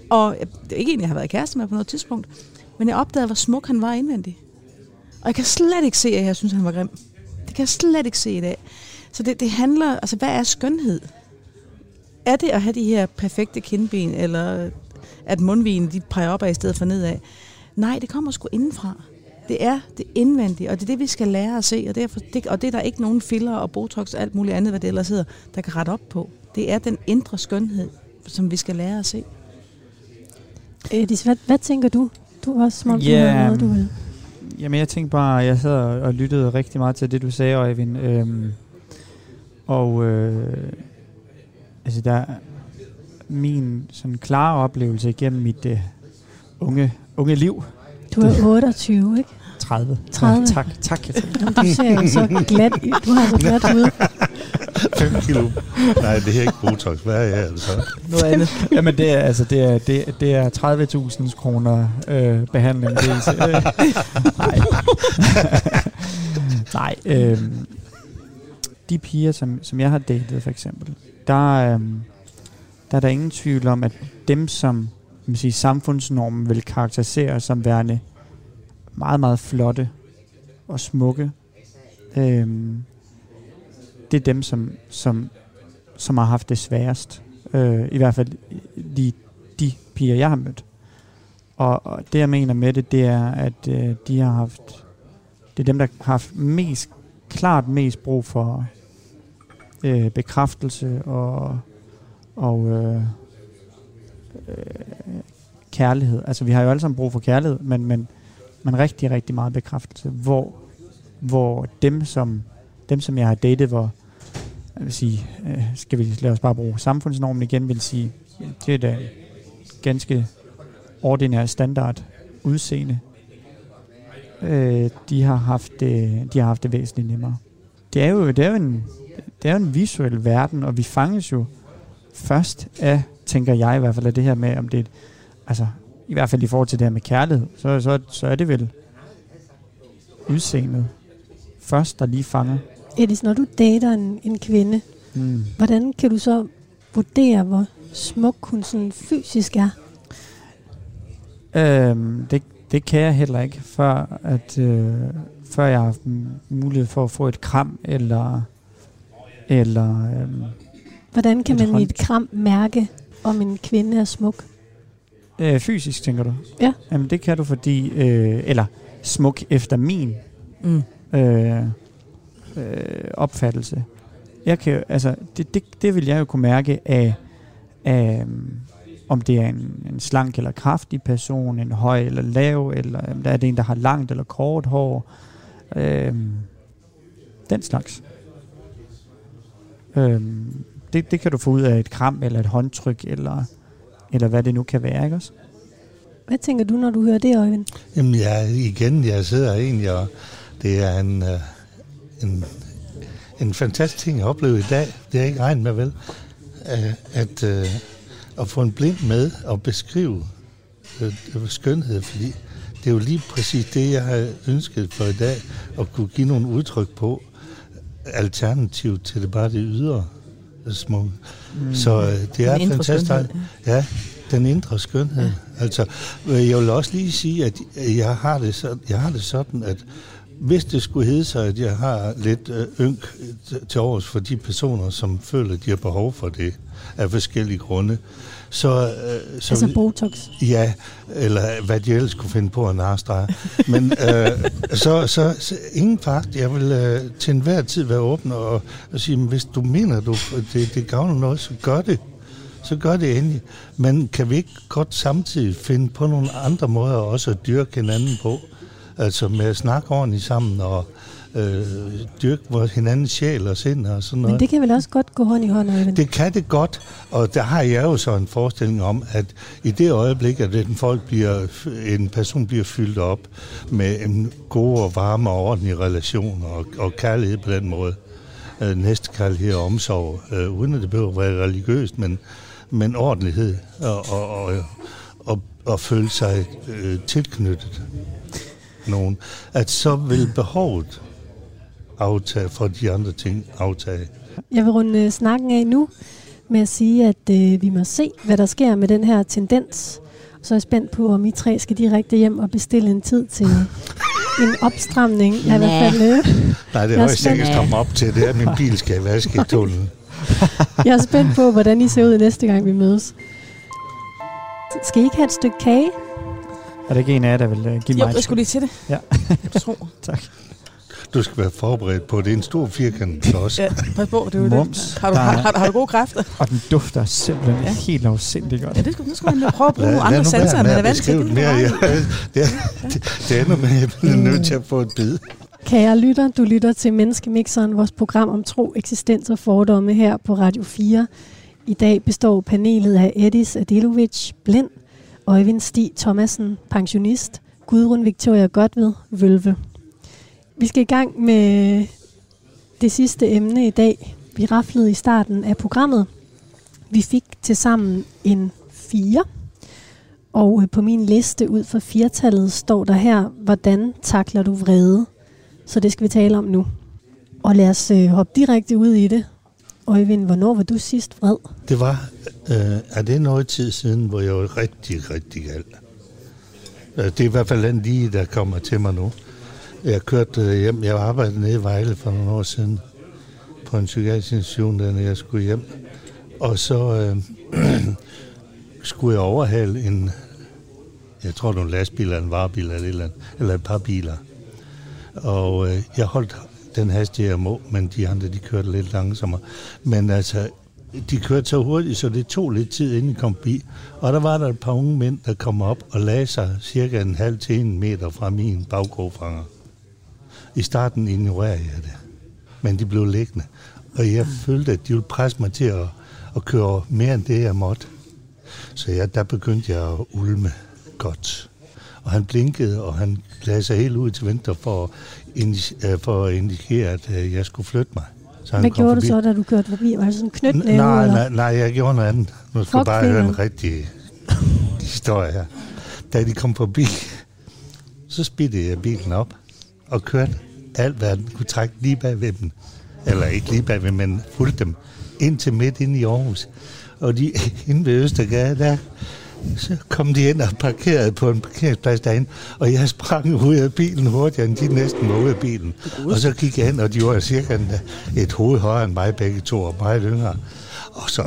S3: Og jeg- det er ikke en, jeg har været kæreste med på noget tidspunkt. Men jeg opdagede, hvor smuk han var indvendigt. Og jeg kan slet ikke se, at jeg synes, at han var grim. Det kan jeg slet ikke se i dag. Så det, det handler, altså hvad er skønhed? Er det at have de her perfekte kindben, eller at mundvinen de peger opad i stedet for nedad? Nej, det kommer sgu indenfra. Det er det indvendige, og det er det, vi skal lære at se. Og, derfor, det, og det er der ikke nogen filler og botox og alt muligt andet, hvad det ellers hedder, der kan rette op på. Det er den indre skønhed, som vi skal lære at se.
S1: Edis, hvad, hvad tænker du? Du er også som om,
S6: Ja,
S1: du har noget, du vil.
S6: Jamen, jeg tænkte bare, jeg sad og lyttede rigtig meget til det, du sagde, Øjvind. Øhm, og øh, altså, der min sådan klare oplevelse igennem mit øh, unge, unge liv.
S1: Du er 28, ikke?
S6: 30.
S1: 30.
S6: Ja, tak, tak.
S1: Jamen, du ser jo så glat Du har så glat hud.
S4: 5 kilo. Nej, det er ikke Botox. Hvad er jeg altså?
S6: Noget andet. Jamen, det er, altså, det er, det, det er 30.000 kroner øh, behandling. Det er, øh, nej. nej. Øh, de piger, som, som jeg har datet, for eksempel, der, øh, der er der ingen tvivl om, at dem, som man siger, samfundsnormen vil karakterisere som værende meget, meget flotte og smukke, Øhm, det er dem, som, som, som har haft det sværest. Øh, I hvert fald lige de piger, jeg har mødt. Og, og det, jeg mener med det, det er, at øh, de har haft... Det er dem, der har haft mest, klart mest brug for øh, bekræftelse og, og øh, øh, kærlighed. Altså, vi har jo alle sammen brug for kærlighed, men, men, men rigtig, rigtig meget bekræftelse. Hvor, hvor dem, som, dem, som jeg har datet, hvor jeg vil sige, øh, skal vi lade os bare bruge samfundsnormen igen, vil sige, det er da ganske ordinær standard udseende. Øh, de har haft det, de har haft det væsentligt nemmere. Det er jo, det er jo en, det er jo en visuel verden, og vi fanges jo først af, tænker jeg i hvert fald, af det her med, om det er, et- altså i hvert fald i forhold til det her med kærlighed, så, så, så er det vel udseendet først, der lige fanger.
S1: Edis, når du dater en, en kvinde,
S6: Mm.
S1: hvordan kan du så vurdere, hvor smuk hun sådan fysisk er?
S6: Øhm, det, det kan jeg heller ikke, før, at, øh, før jeg har haft mulighed for at få et kram, eller, eller øhm,
S1: Hvordan kan man i
S6: hånd-
S1: et kram mærke, om en kvinde er smuk?
S6: Øh, fysisk, tænker du?
S1: Ja.
S6: Jamen det kan du, fordi, øh, eller smuk efter min
S3: Mm.
S6: øh, øh, opfattelse. Jeg kan, jo- altså, det, det, det vil jeg jo kunne mærke af, af øhm, om det er en, en slank eller kraftig person, en høj eller lav, eller øhm, der er det en, der har langt eller kort hår. Øhm, den slags. Øhm, det, det kan du få ud af et kram, eller et håndtryk, eller, eller hvad det nu kan være, ikke også?
S1: Hvad tænker du, når du hører det, Øjvind?
S4: Jamen, jeg, igen, jeg sidder egentlig, og det er en, øh, en, en fantastisk ting at opleve i dag. Det har jeg ikke regnet med, vel? Øh, At, øh, at få en blind med og beskrive øh, skønhed, fordi det er jo lige præcis det, jeg har ønsket for i dag, at kunne give nogle udtryk på, alternativ til det bare det ydre smukke. Mm. Så øh, det er
S3: Den
S4: fantastisk.
S3: skønhed,
S4: Ja, den indre skønhed. Ja. Altså, øh, jeg vil også lige sige, at jeg har det, så, jeg har det sådan, at hvis det skulle hedde sig, at jeg har lidt øh, ynk til- overs for de personer, som føler, at de har behov for det af forskellige grunde, så... Øh, så
S1: Altså Botox.
S4: Ja, eller hvad de ellers kunne finde på at narstrege. Men øh, så, så, så ingen fart. Jeg vil øh, til enhver tid være åben og, og sige, "Men hvis du mener, du, det, det gavner noget, så gør det. Så gør det endelig. Men kan vi ikke godt samtidig finde på nogle andre måder også at dyrke hinanden på? Altså med at snakke ordentligt sammen og øh, dyrke vores hinandens sjæl og sind og sådan noget.
S1: Men det kan vel også godt gå hånd i hånd, Øjvind?
S4: Det kan det godt, og der har jeg jo så en forestilling om, at i det øjeblik, at en, folk bliver, en person bliver fyldt op med en god og varme og ordentlig relation og, og kærlighed på den måde, øh, næstekærlighed og omsorg, øh, uden at det behøver at være religiøst, men, men ordentlighed og, og, og, og, og føle sig øh, tilknyttet nogen, at så vil behovet aftage, for de andre ting aftage.
S1: Jeg vil runde øh, snakken af nu med at sige, at øh, vi må se, hvad der sker med den her tendens. Så er jeg spændt på, om I tre skal direkte hjem og bestille en tid til en opstramning. Jeg er i hvert fald, øh,
S4: Nej, det
S1: Jeg
S4: er
S1: er
S4: højst ikke
S1: spændt.
S4: komme op til. Det er, at min bil skal vaske i tunnelen.
S1: jeg er spændt på, hvordan I ser ud næste gang, vi mødes. Skal I ikke have et stykke kage?
S6: Er der ikke en af jer, der vil uh, give
S3: Jo,
S6: mig
S3: jeg skulle lige til det.
S6: Ja.
S3: Jeg tror.
S6: Tak.
S4: Du skal være forberedt på, det. Er en stor firkant klods.
S3: Ja, pas på, det er jo
S6: Mums.
S3: det. Har du, har, har, har du gode kræfter?
S6: Og den dufter simpelthen
S3: Ja.
S6: ja. helt afsindigt godt.
S3: Ja, det skulle, nu skal man prøve at bruge
S4: Lad,
S3: andre sanser, end
S4: med
S3: man er vant til.
S4: det mere. Jeg, det, er, det, det ender med, at jeg bliver nødt til at få et bid.
S1: Kære lytter, du lytter til Menneskemixeren, vores program om tro, eksistens og fordomme her på Radio 4. I dag består panelet af Edis Adilovic, blind, Øjvind Stig Thomasen, pensionist, Gudrun Victoria Godved, vølve. Vi skal i gang med det sidste emne i dag. Vi raflede i starten af programmet. Vi fik til sammen en 4. Og øh, på min liste ud fra firtallet står der her, hvordan takler du vrede? Så det skal vi tale om nu. Og lad os øh, hoppe direkte ud i det. Øjvind, hvornår var du sidst vred?
S4: Det var, øh, er det noget tid siden, hvor jeg var rigtig, rigtig gal. Øh, det er i hvert fald den lige, der kommer til mig nu. Jeg kørte øh, hjem, jeg arbejdede nede i Vejle for nogle år siden, på en psykiatrisk institution, der jeg skulle hjem. Og så øh, skulle jeg overhale en, jeg tror det var en lastbil eller en varebil eller, et eller, andet, eller et par biler. Og øh, jeg holdt den hastighed, jeg må, men de andre, de kørte lidt langsommere. Men altså, de kørte så hurtigt, så det tog lidt tid, inden de kom bi. Og der var der et par unge mænd, der kom op og lagde sig cirka en halv til en meter fra min bagkrofanger. I starten ignorerede jeg det, men de blev liggende. Og jeg følte, at de ville presse mig til at, at køre mere end det, jeg måtte. Så jeg, der begyndte jeg at ulme godt. Og han blinkede, og han lagde sig helt ud til venstre for, at indi- øh, for at indikere, at øh, jeg skulle flytte mig. Så han
S1: Hvad gjorde
S4: forbi.
S1: du så, da du kørte forbi? Var det sådan en knytnæve?
S4: Nej, nej, nej, jeg gjorde noget andet. Nu skal bare høre en rigtig historie her. Da de kom forbi, så spiddede jeg bilen op og kørte alt, hvad den kunne trække lige bag ved dem. Eller ikke lige bag ved, men fulgte dem ind til midt inde i Aarhus. Og de inde ved Østergade, der så kom de ind og parkerede på en parkeringsplads derinde, og jeg sprang ud af bilen hurtigere, end de næsten var ude af bilen. Og så gik jeg ind, og de var cirka en- et hoved højere end mig, begge to, og meget yngre. Og så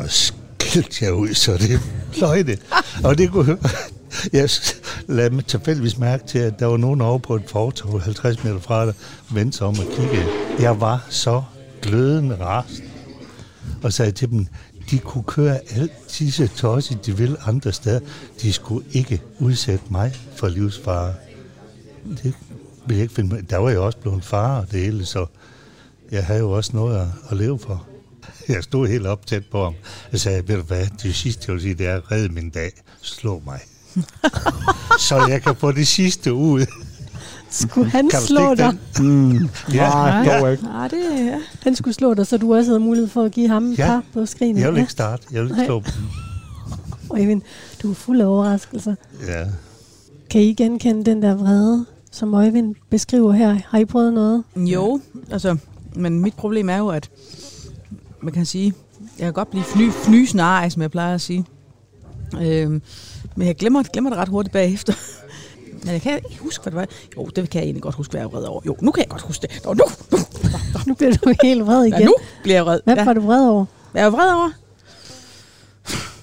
S4: skilte jeg ud, så det løjde. Og det kunne jeg lagde mig tilfældigvis mærke til, at der var nogen over på et fortog 50 meter fra der, vendte sig om og kiggede. Jeg var så glødende rast og sagde til dem, de kunne køre alt disse tosser, de vil andre steder. De skulle ikke udsætte mig for livsfare. Det ville jeg ikke finde mig. Der var jeg også blevet far og det hele, så jeg havde jo også noget at, at leve for. Jeg stod helt op tæt på ham. Jeg sagde, ved du hvad, det sidste jeg vil sige, det er redde min dag. Slå mig. så jeg kan få det sidste ud.
S1: Skulle han
S4: Kan
S1: slå dig?
S6: Mm.
S4: Ja.
S6: Nej, dog ikke.
S3: Nej, det er...
S1: Han skulle slå dig, så du også havde mulighed for at give ham et
S4: Ja.
S1: par på skrinet.
S4: Jeg vil ikke starte. Jeg vil ikke slå dem.
S1: Øjvind, du er fuld af overraskelser.
S4: Ja.
S1: Kan I genkende den der vrede, som Øjvind beskriver her? Har I prøvet noget?
S3: Jo, altså, men mit problem er jo, at man kan sige, jeg kan godt blive fny, fnysende ej, som jeg plejer at sige. Øhm, men jeg glemmer, glemmer det ret hurtigt bagefter. Men jeg kan ikke huske, hvad det var. Jo, det kan jeg egentlig godt huske, hvad jeg var vred over. Jo, nu kan jeg godt huske det. Nå, nu, nu,
S1: Nu bliver du helt vred igen.
S3: ja, nu bliver jeg vred.
S1: Hvad
S3: Ja.
S1: var du vred over?
S3: Hvad er jeg vred over?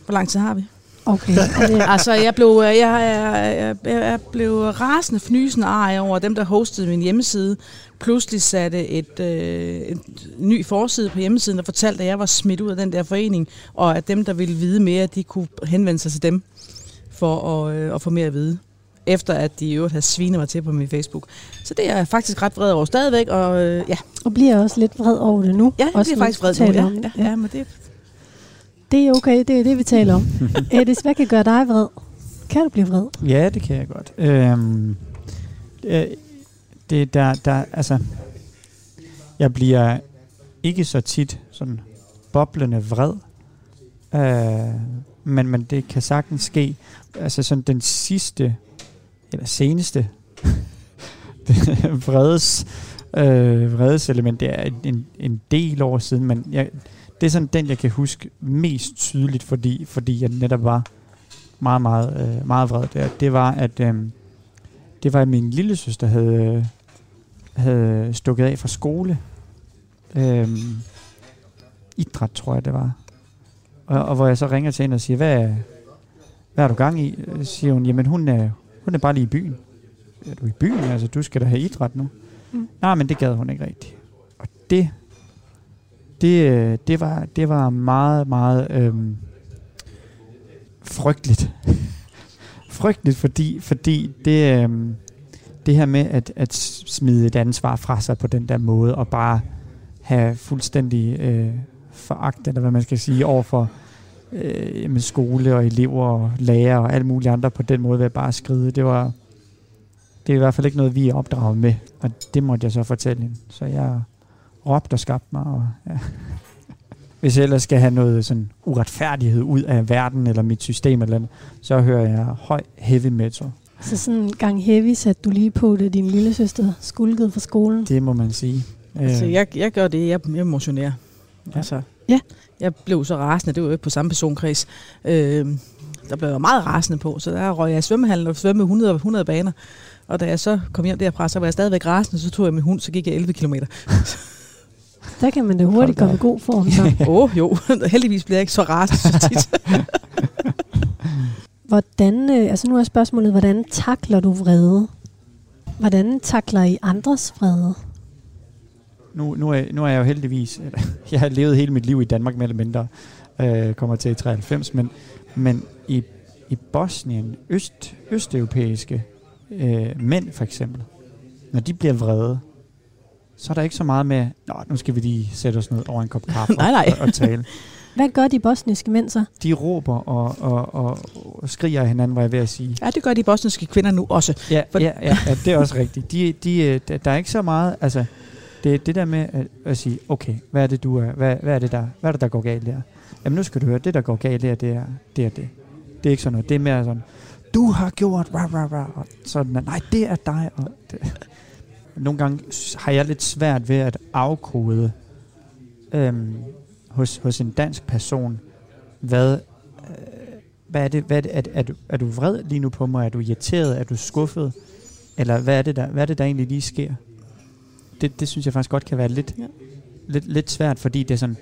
S3: Hvor lang tid har vi?
S1: Okay. Og
S3: Altså, jeg blev, jeg, jeg, jeg, jeg blev rasende, fnysende ej over dem, der hostede min hjemmeside. Pludselig satte et, øh, et ny forside på hjemmesiden, der fortalte, at jeg var smidt ud af den der forening, og at dem, der ville vide mere, de kunne henvende sig til dem for at, øh, at få mere at vide. Efter at de i øvrigt havde svinet mig til på min Facebook. Så det er jeg faktisk ret vred over stadigvæk, og øh, ja,
S1: og bliver også lidt vred over det nu.
S3: ja jeg bliver faktisk vred nu. Ja,
S1: det.
S3: ja, ja, men det,
S1: Det er okay, det er det, vi taler om. Edis, hvad kan gøre dig vred? Kan du blive vred?
S6: Ja, det kan jeg godt. Øhm, øh, det der, der, altså, jeg bliver ikke så tit sådan boblende vred, øh, men, men det kan sagtens ske. Altså sådan den sidste, eller seneste vredes øh, vredeselement. Det er en, en, en del år siden, men jeg, det er sådan den, jeg kan huske mest tydeligt, fordi, fordi jeg netop var meget, meget, øh, meget vred der. Det var, at øh, det var, at min lille søster havde, havde stukket af fra skole. Øh, idræt, tror jeg, det var. Og, og hvor jeg så ringer til hende og siger, hvad, hvad er du gang i? Siger hun, jamen hun er, hun er bare lige i byen. Er du i byen? Altså, du skal da have idræt nu. Mm. Nej, men det gad hun ikke rigtigt. Og det, det, øh, det, var, det var meget, meget øhm, frygteligt. frygteligt, fordi, fordi det, øhm, det her med at, at smide et ansvar fra sig på den der måde, og bare have fuldstændig øh, foragt, eller hvad man skal sige, over for øh, med skole og elever og lærere og alle mulige andre på den måde ved at bare skride. Det var det er i hvert fald ikke noget, vi er opdraget med, og det måtte jeg så fortælle hende. Så jeg råbte og skabte mig. Og, ja. Hvis jeg ellers skal have noget sådan uretfærdighed ud af verden eller mit system eller andet, så hører jeg høj heavy metal.
S1: Så sådan en gang heavy satte du lige på, det din lille søster skulkede fra skolen?
S6: Det må man sige.
S3: Altså, jeg, jeg gør det, jeg, jeg motionerer. Ja. Altså,
S1: ja.
S3: Jeg blev så rasende, det var jo ikke på samme personkreds. Øh, der blev jeg meget rasende på, så der røg jeg i svømmehallen og svømmede 100, 100 baner. Og da jeg så kom hjem derfra, så var jeg stadigvæk rasende, så tog jeg min hund, så gik jeg 11 km.
S1: Der kan man da hurtigt komme i god form.
S3: Åh oh, jo, heldigvis bliver jeg ikke så rasende så tit.
S1: hvordan, øh, altså nu er spørgsmålet, hvordan takler du vrede? Hvordan takler I andres vrede?
S6: Nu, nu, er, nu er jeg jo heldigvis, jeg har levet hele mit liv i Danmark mere eller mindre, øh, kommer til i 93, men, men i, i Bosnien, øst, østeuropæiske øh, mænd for eksempel, når de bliver vrede, så er der ikke så meget med, Nå, nu skal vi lige sætte os ned over en kop kaffe
S3: nej, nej.
S6: Og, og tale.
S1: Hvad gør de bosniske mænd så?
S6: De råber og, og, og, og skriger af hinanden, var jeg ved at sige.
S3: Ja, det gør de bosniske kvinder nu også.
S6: Ja, For ja, ja, ja det er også rigtigt. De, de, øh, der er ikke så meget, altså, det, det der med at, at sige, okay, hvad er det, du er, hvad, hvad er det, der, hvad er det, der går galt der? Jamen nu skal du høre, det, der går galt der, det er det. Er det. det er ikke sådan noget. Det er mere sådan, du har gjort, rah, rah, rah, og sådan, nej, det er dig. Og det. Nogle gange har jeg lidt svært ved at afkode øhm, hos, hos en dansk person, hvad, øh, hvad er det, hvad er, det er, er, du, er du vred lige nu på mig? Er du irriteret? Er du skuffet? Eller hvad er det, der, hvad er det, der egentlig lige sker? Det, det synes jeg faktisk godt kan være lidt, ja. lidt, lidt svært, fordi det er sådan,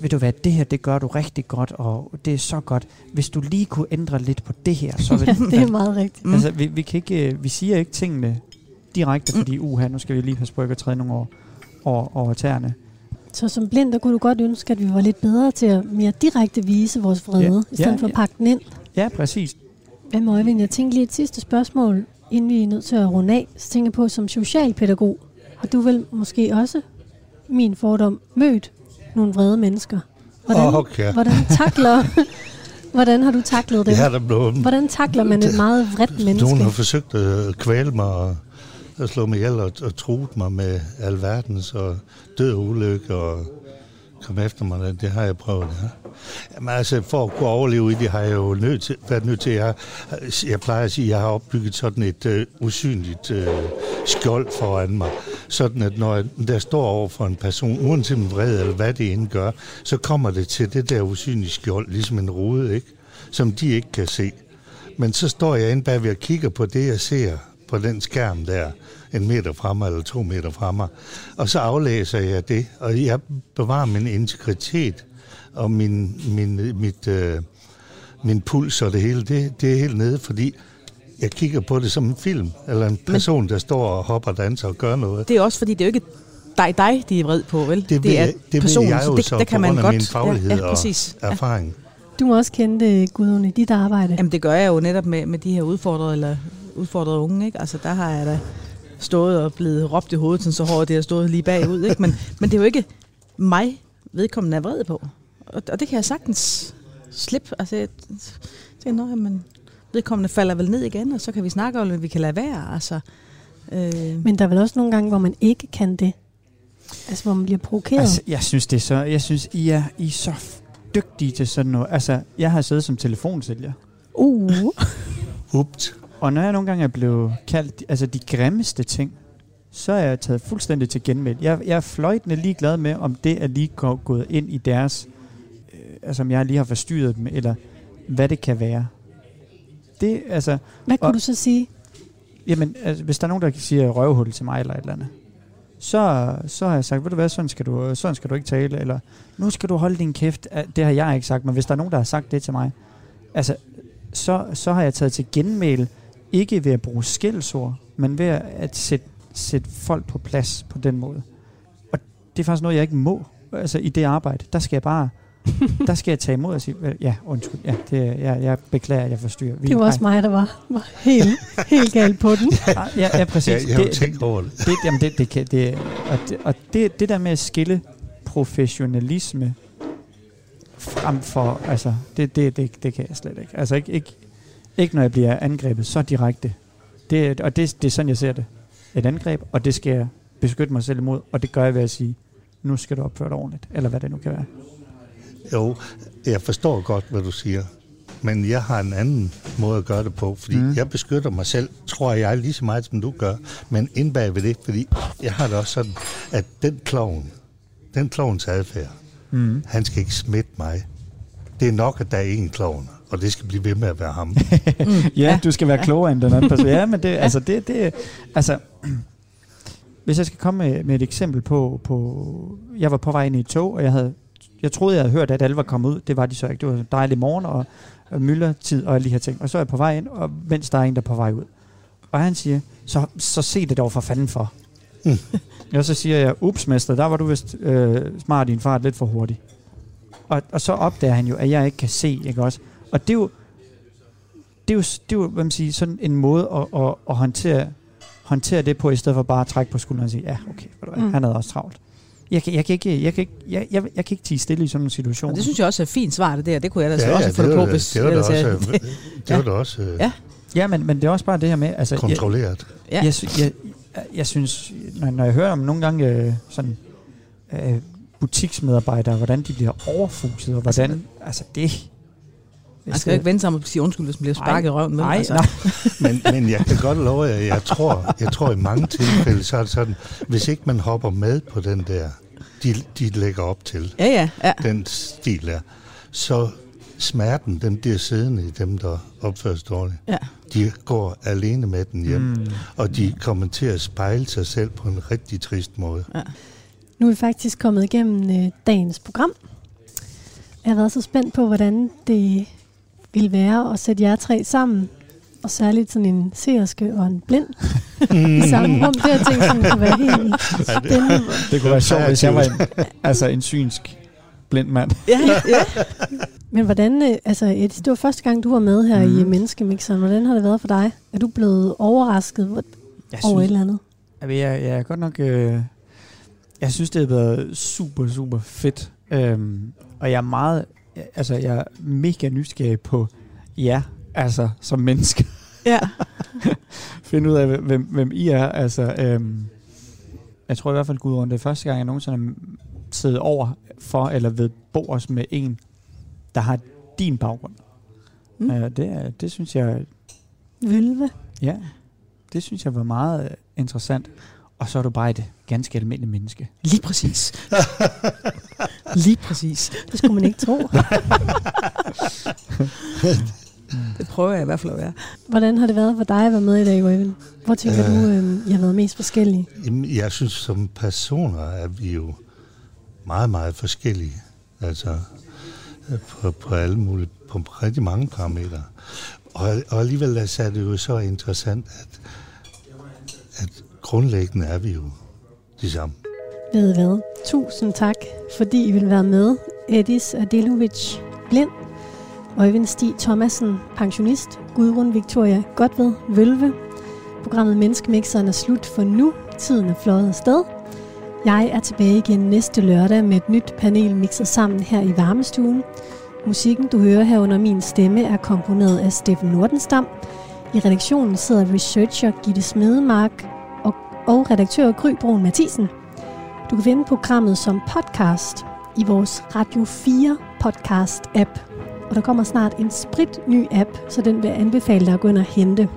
S6: ved du hvad, det her, det gør du rigtig godt, og det er så godt. Hvis du lige kunne ændre lidt på det her, så vil
S1: ja, det er meget rigtigt.
S6: Mm. Altså, vi, vi, kan ikke, øh, vi siger ikke tingene direkte, mm. fordi uha, nu skal vi lige passe på ikke at træde nogle over, over, over tæerne.
S1: Så som blind, der kunne du godt ønske, at vi var lidt bedre til at mere direkte vise vores vrede, ja. i stedet ja, for at pakke den ind.
S6: Ja, præcis.
S1: Hvad Øjvind, jeg tænker lige et sidste spørgsmål, inden vi er nødt til at runde af. Så tænker jeg på, som socialpædagog, har du vel måske også min fordom mødt nogle vrede mennesker. Hvordan,
S4: okay.
S1: hvordan takler... Hvordan har du taklet det?
S4: Ja, der blev,
S1: hvordan takler man et meget vredt menneske?
S4: Nogen har forsøgt at kvæle mig og der slog mig ihjel og, og truede mig med alverdens og død og ulykke og kom efter mig. Det har jeg prøvet, ja. Jamen altså, for at kunne overleve i det, har jeg jo nødt til, været nødt til, jeg, jeg plejer at sige, at jeg har opbygget sådan et uh, usynligt uh, skjold foran mig. Sådan at når der står over for en person, uanset om vred eller hvad det end gør, så kommer det til det der usynlige skjold, ligesom en rude, ikke? som de ikke kan se. Men så står jeg inde bagved og kigger på det, jeg ser på den skærm der, en meter fra mig eller to meter fra mig. Og så aflæser jeg det, og jeg bevarer min integritet og min, min, mit, øh, min puls og det hele. Det, det er helt nede, fordi jeg kigger på det som en film, eller en person, Men, der står og hopper, danser og gør noget.
S3: Det er også fordi, det er jo ikke dig, dig de er vred på, vel?
S4: Det, det er det personen, jeg jo det, så det kan man godt. min faglighed ja, ja,
S3: præcis.
S4: og erfaring.
S1: Du må også kende det, Gudrun, i dit arbejde.
S3: Jamen det gør jeg jo netop med, med de her udfordrede, eller udfordrede unge. Ikke? Altså der har jeg da stået og blevet råbt i hovedet, sådan så hårdt det har stået lige bagud. Ikke? Men, men det er jo ikke mig, vedkommende er vred på. Og, og det kan jeg sagtens slippe. Altså, jeg tænker, nå, men vedkommende falder vel ned igen, og så kan vi snakke om, at vi kan lade være. Altså,
S1: øh. Men der er vel også nogle gange, hvor man ikke kan det? Altså, hvor man bliver provokeret? Altså,
S6: jeg synes, det er så, jeg synes, I er, I er så dygtige til sådan noget. Altså, jeg har siddet som telefonsælger.
S1: Uh.
S4: Ups.
S6: Og når jeg nogle gange er blevet kaldt altså de grimmeste ting, så er jeg taget fuldstændig til genmæld. Jeg, jeg er fløjtende ligeglad med, om det er lige gå- gået ind i deres, øh, altså om jeg lige har forstyrret dem, eller hvad det kan være. Det, altså,
S1: Hvad kunne
S6: Og-
S1: du så sige?
S6: Jamen, altså, hvis der er nogen, der siger røvhul til mig eller et eller andet, så, så har jeg sagt, ved du hvad, sådan skal du, sådan skal du ikke tale, eller nu skal du holde din kæft. Det har jeg ikke sagt, men hvis der er nogen, der har sagt det til mig, altså, så, så har jeg taget til genmæl, ikke ved at bruge skældsord, men ved at sætte, sætte folk på plads på den måde. Og det er faktisk noget, jeg ikke må, altså i det arbejde. Der skal jeg bare, der skal jeg tage imod og sige, "Vel, ja, undskyld, ja, det, jeg, jeg beklager, at jeg forstyrrer. Vi-
S1: Det var også mig, der var, var helt, helt galt på den.
S6: Nej, ja, ja, præcis.
S4: Ja, jeg har
S6: Det-
S4: tænkt over det.
S6: det, jamen det, det, kan, det, og det, og det, det der med at skille professionalisme frem for, altså, det, det, det, det kan jeg slet ikke. Altså ikke, ikke, ikke når jeg bliver angrebet så direkte. Det, og det, det er sådan, jeg ser det. Et angreb, og det skal jeg beskytte mig selv imod, og det gør jeg ved at sige, nu skal du opføre dig ordentligt, eller hvad det nu kan være.
S4: Jo, jeg forstår godt, hvad du siger. Men jeg har en anden måde at gøre det på, fordi
S6: Mm.
S4: jeg beskytter mig selv, tror jeg, lige så meget, som du gør. Men indbag ved det, fordi jeg har det også sådan, at den klovn, den klovns adfærd,
S6: Mm.
S4: han skal ikke smitte mig. Det er nok, at der er en klovn, og det skal blive ved med at være ham.
S6: ja, ja, du skal være klogere end den anden person. Ja, men det, altså, det, det, altså, hvis jeg skal komme med, med et eksempel på, på, jeg var på vej ind i et tog, og jeg havde, jeg troede, jeg havde hørt, at alle var kommet ud. Det var de så ikke. Det var en dejlig morgen, og, og myldretid, og alle de her ting. Og så er jeg på vej ind, og mens der er en, der er på vej ud. Og han siger, så, så se det dog for fanden for.
S4: Mm.
S6: og så siger jeg, ups mester, der var du vist øh, smart i din fart lidt for hurtig. Og, og så opdager han jo, at jeg ikke kan se, ikke også? Og det er jo, det er jo, det er jo hvad man siger, sådan en måde at, at, at håndtere, håndtere det på, i stedet for bare at trække på skulderen og sige, ja, okay, hvad,
S1: Mm.
S6: han havde også travlt. Jeg kan, jeg, kan ikke, jeg, kan ikke, jeg, jeg, jeg kan ikke tige stille i sådan en situation.
S3: Og det synes jeg også er et fint svar, det der. Det kunne jeg da så
S4: ja,
S3: også
S4: ja,
S3: få
S4: det
S3: det på, hvis
S4: det var da
S3: ellers jeg-
S4: også, det var da også øh,
S3: Ja.
S6: Ja, men, men det er også bare det her med, altså, jeg,
S4: kontrolleret.
S3: Ja.
S6: jeg, sy- jeg, jeg, jeg synes, når, når jeg hører om nogle gange øh, sådan øh, butiksmedarbejdere, hvordan de bliver overfuset, og hvordan, altså det...
S3: Man skal jo ikke vente sig om at sige undskyld, hvis man bliver sparket i røven med.
S6: Nej,
S3: altså.
S6: nej.
S4: Men, men jeg kan godt love jer, jeg tror, jeg tror i mange tilfælde, så er det sådan, hvis ikke man hopper med på den der, de, de lægger op til,
S3: Ja, ja, ja.
S4: den stil der, så smerten, den bliver siddende i dem, der opfører sig dårligt.
S3: ja.
S4: De går alene med den hjem, mm. Og de kommer til at spejle sig selv på en rigtig trist måde.
S1: Nu er vi faktisk kommet igennem øh, dagens program. Jeg har været så spændt på, hvordan det ville være at sætte jer tre sammen. Og særligt sådan en seerske og en blind i samme rum. Det har jeg tænkt, sådan kunne være helt spændende.
S6: Det kunne være sjovt, hvis jeg var en, altså en synsk blind mand.
S3: Ja, ja.
S1: Men hvordan, øh, altså Edis, det var første gang, du var med her mm. i. Menneskemixeren. Hvordan har det været for dig? Er du blevet overrasket hvor-
S6: Jeg
S1: over et
S6: synes,
S1: eller andet?
S6: jeg, jeg, jeg er godt nok... Øh, jeg synes, det har været super, super fedt. Øhm, og jeg er meget... Altså, jeg er mega nysgerrig på jer, altså, som mennesker.
S3: ja.
S6: finde ud af, hvem, hvem I er. Altså, øhm, jeg tror i hvert fald, Gudrun, det er første gang, jeg nogensinde har siddet over for, eller ved bords med en, der har din baggrund.
S3: Mm.
S6: Øh, det, det synes jeg,
S1: Vølve?
S6: ja, det synes jeg var meget øh, interessant. Og så er du bare et ganske almindeligt menneske.
S3: Lige præcis. Lige præcis.
S1: Det skulle man ikke tro.
S3: Det prøver jeg i hvert fald at være.
S1: Hvordan har det været for dig at være med i dag, Øjvind? Hvor tænker
S4: Øh.
S1: du, øh, I har været mest forskellige?
S4: Jamen, jeg synes, som personer er vi jo meget, meget forskellige. Altså, øh, på, på alle mulige, på rigtig mange parametre. Og, og alligevel altså, er det jo så interessant, at, at grundlæggende er vi jo de samme.
S1: Ved I hvad? Tusind tak, fordi I vil være med. Edis Adelovic, blind. Øjvind Stig Thomasen, pensionist. Gudrun Victoria Godved, Vølve. Programmet Menneskemixeren er slut for nu. Tiden er fløjet afsted. Jeg er tilbage igen næste lørdag med et nyt panel mixet sammen her i varmestuen. Musikken, du hører her under min stemme, er komponeret af Steffen Nordenstam. I redaktionen sidder researcher Gitte Smedemark og, og redaktør Gry Brun Mathisen. Du kan finde programmet som podcast i vores Radio 4 podcast-app. Og der kommer snart en sprit ny app, så den vil jeg anbefale dig at gå ind og hente.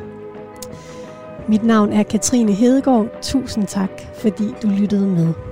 S1: Mit navn er Katrine Hedegaard. Tusind tak, fordi du lyttede med.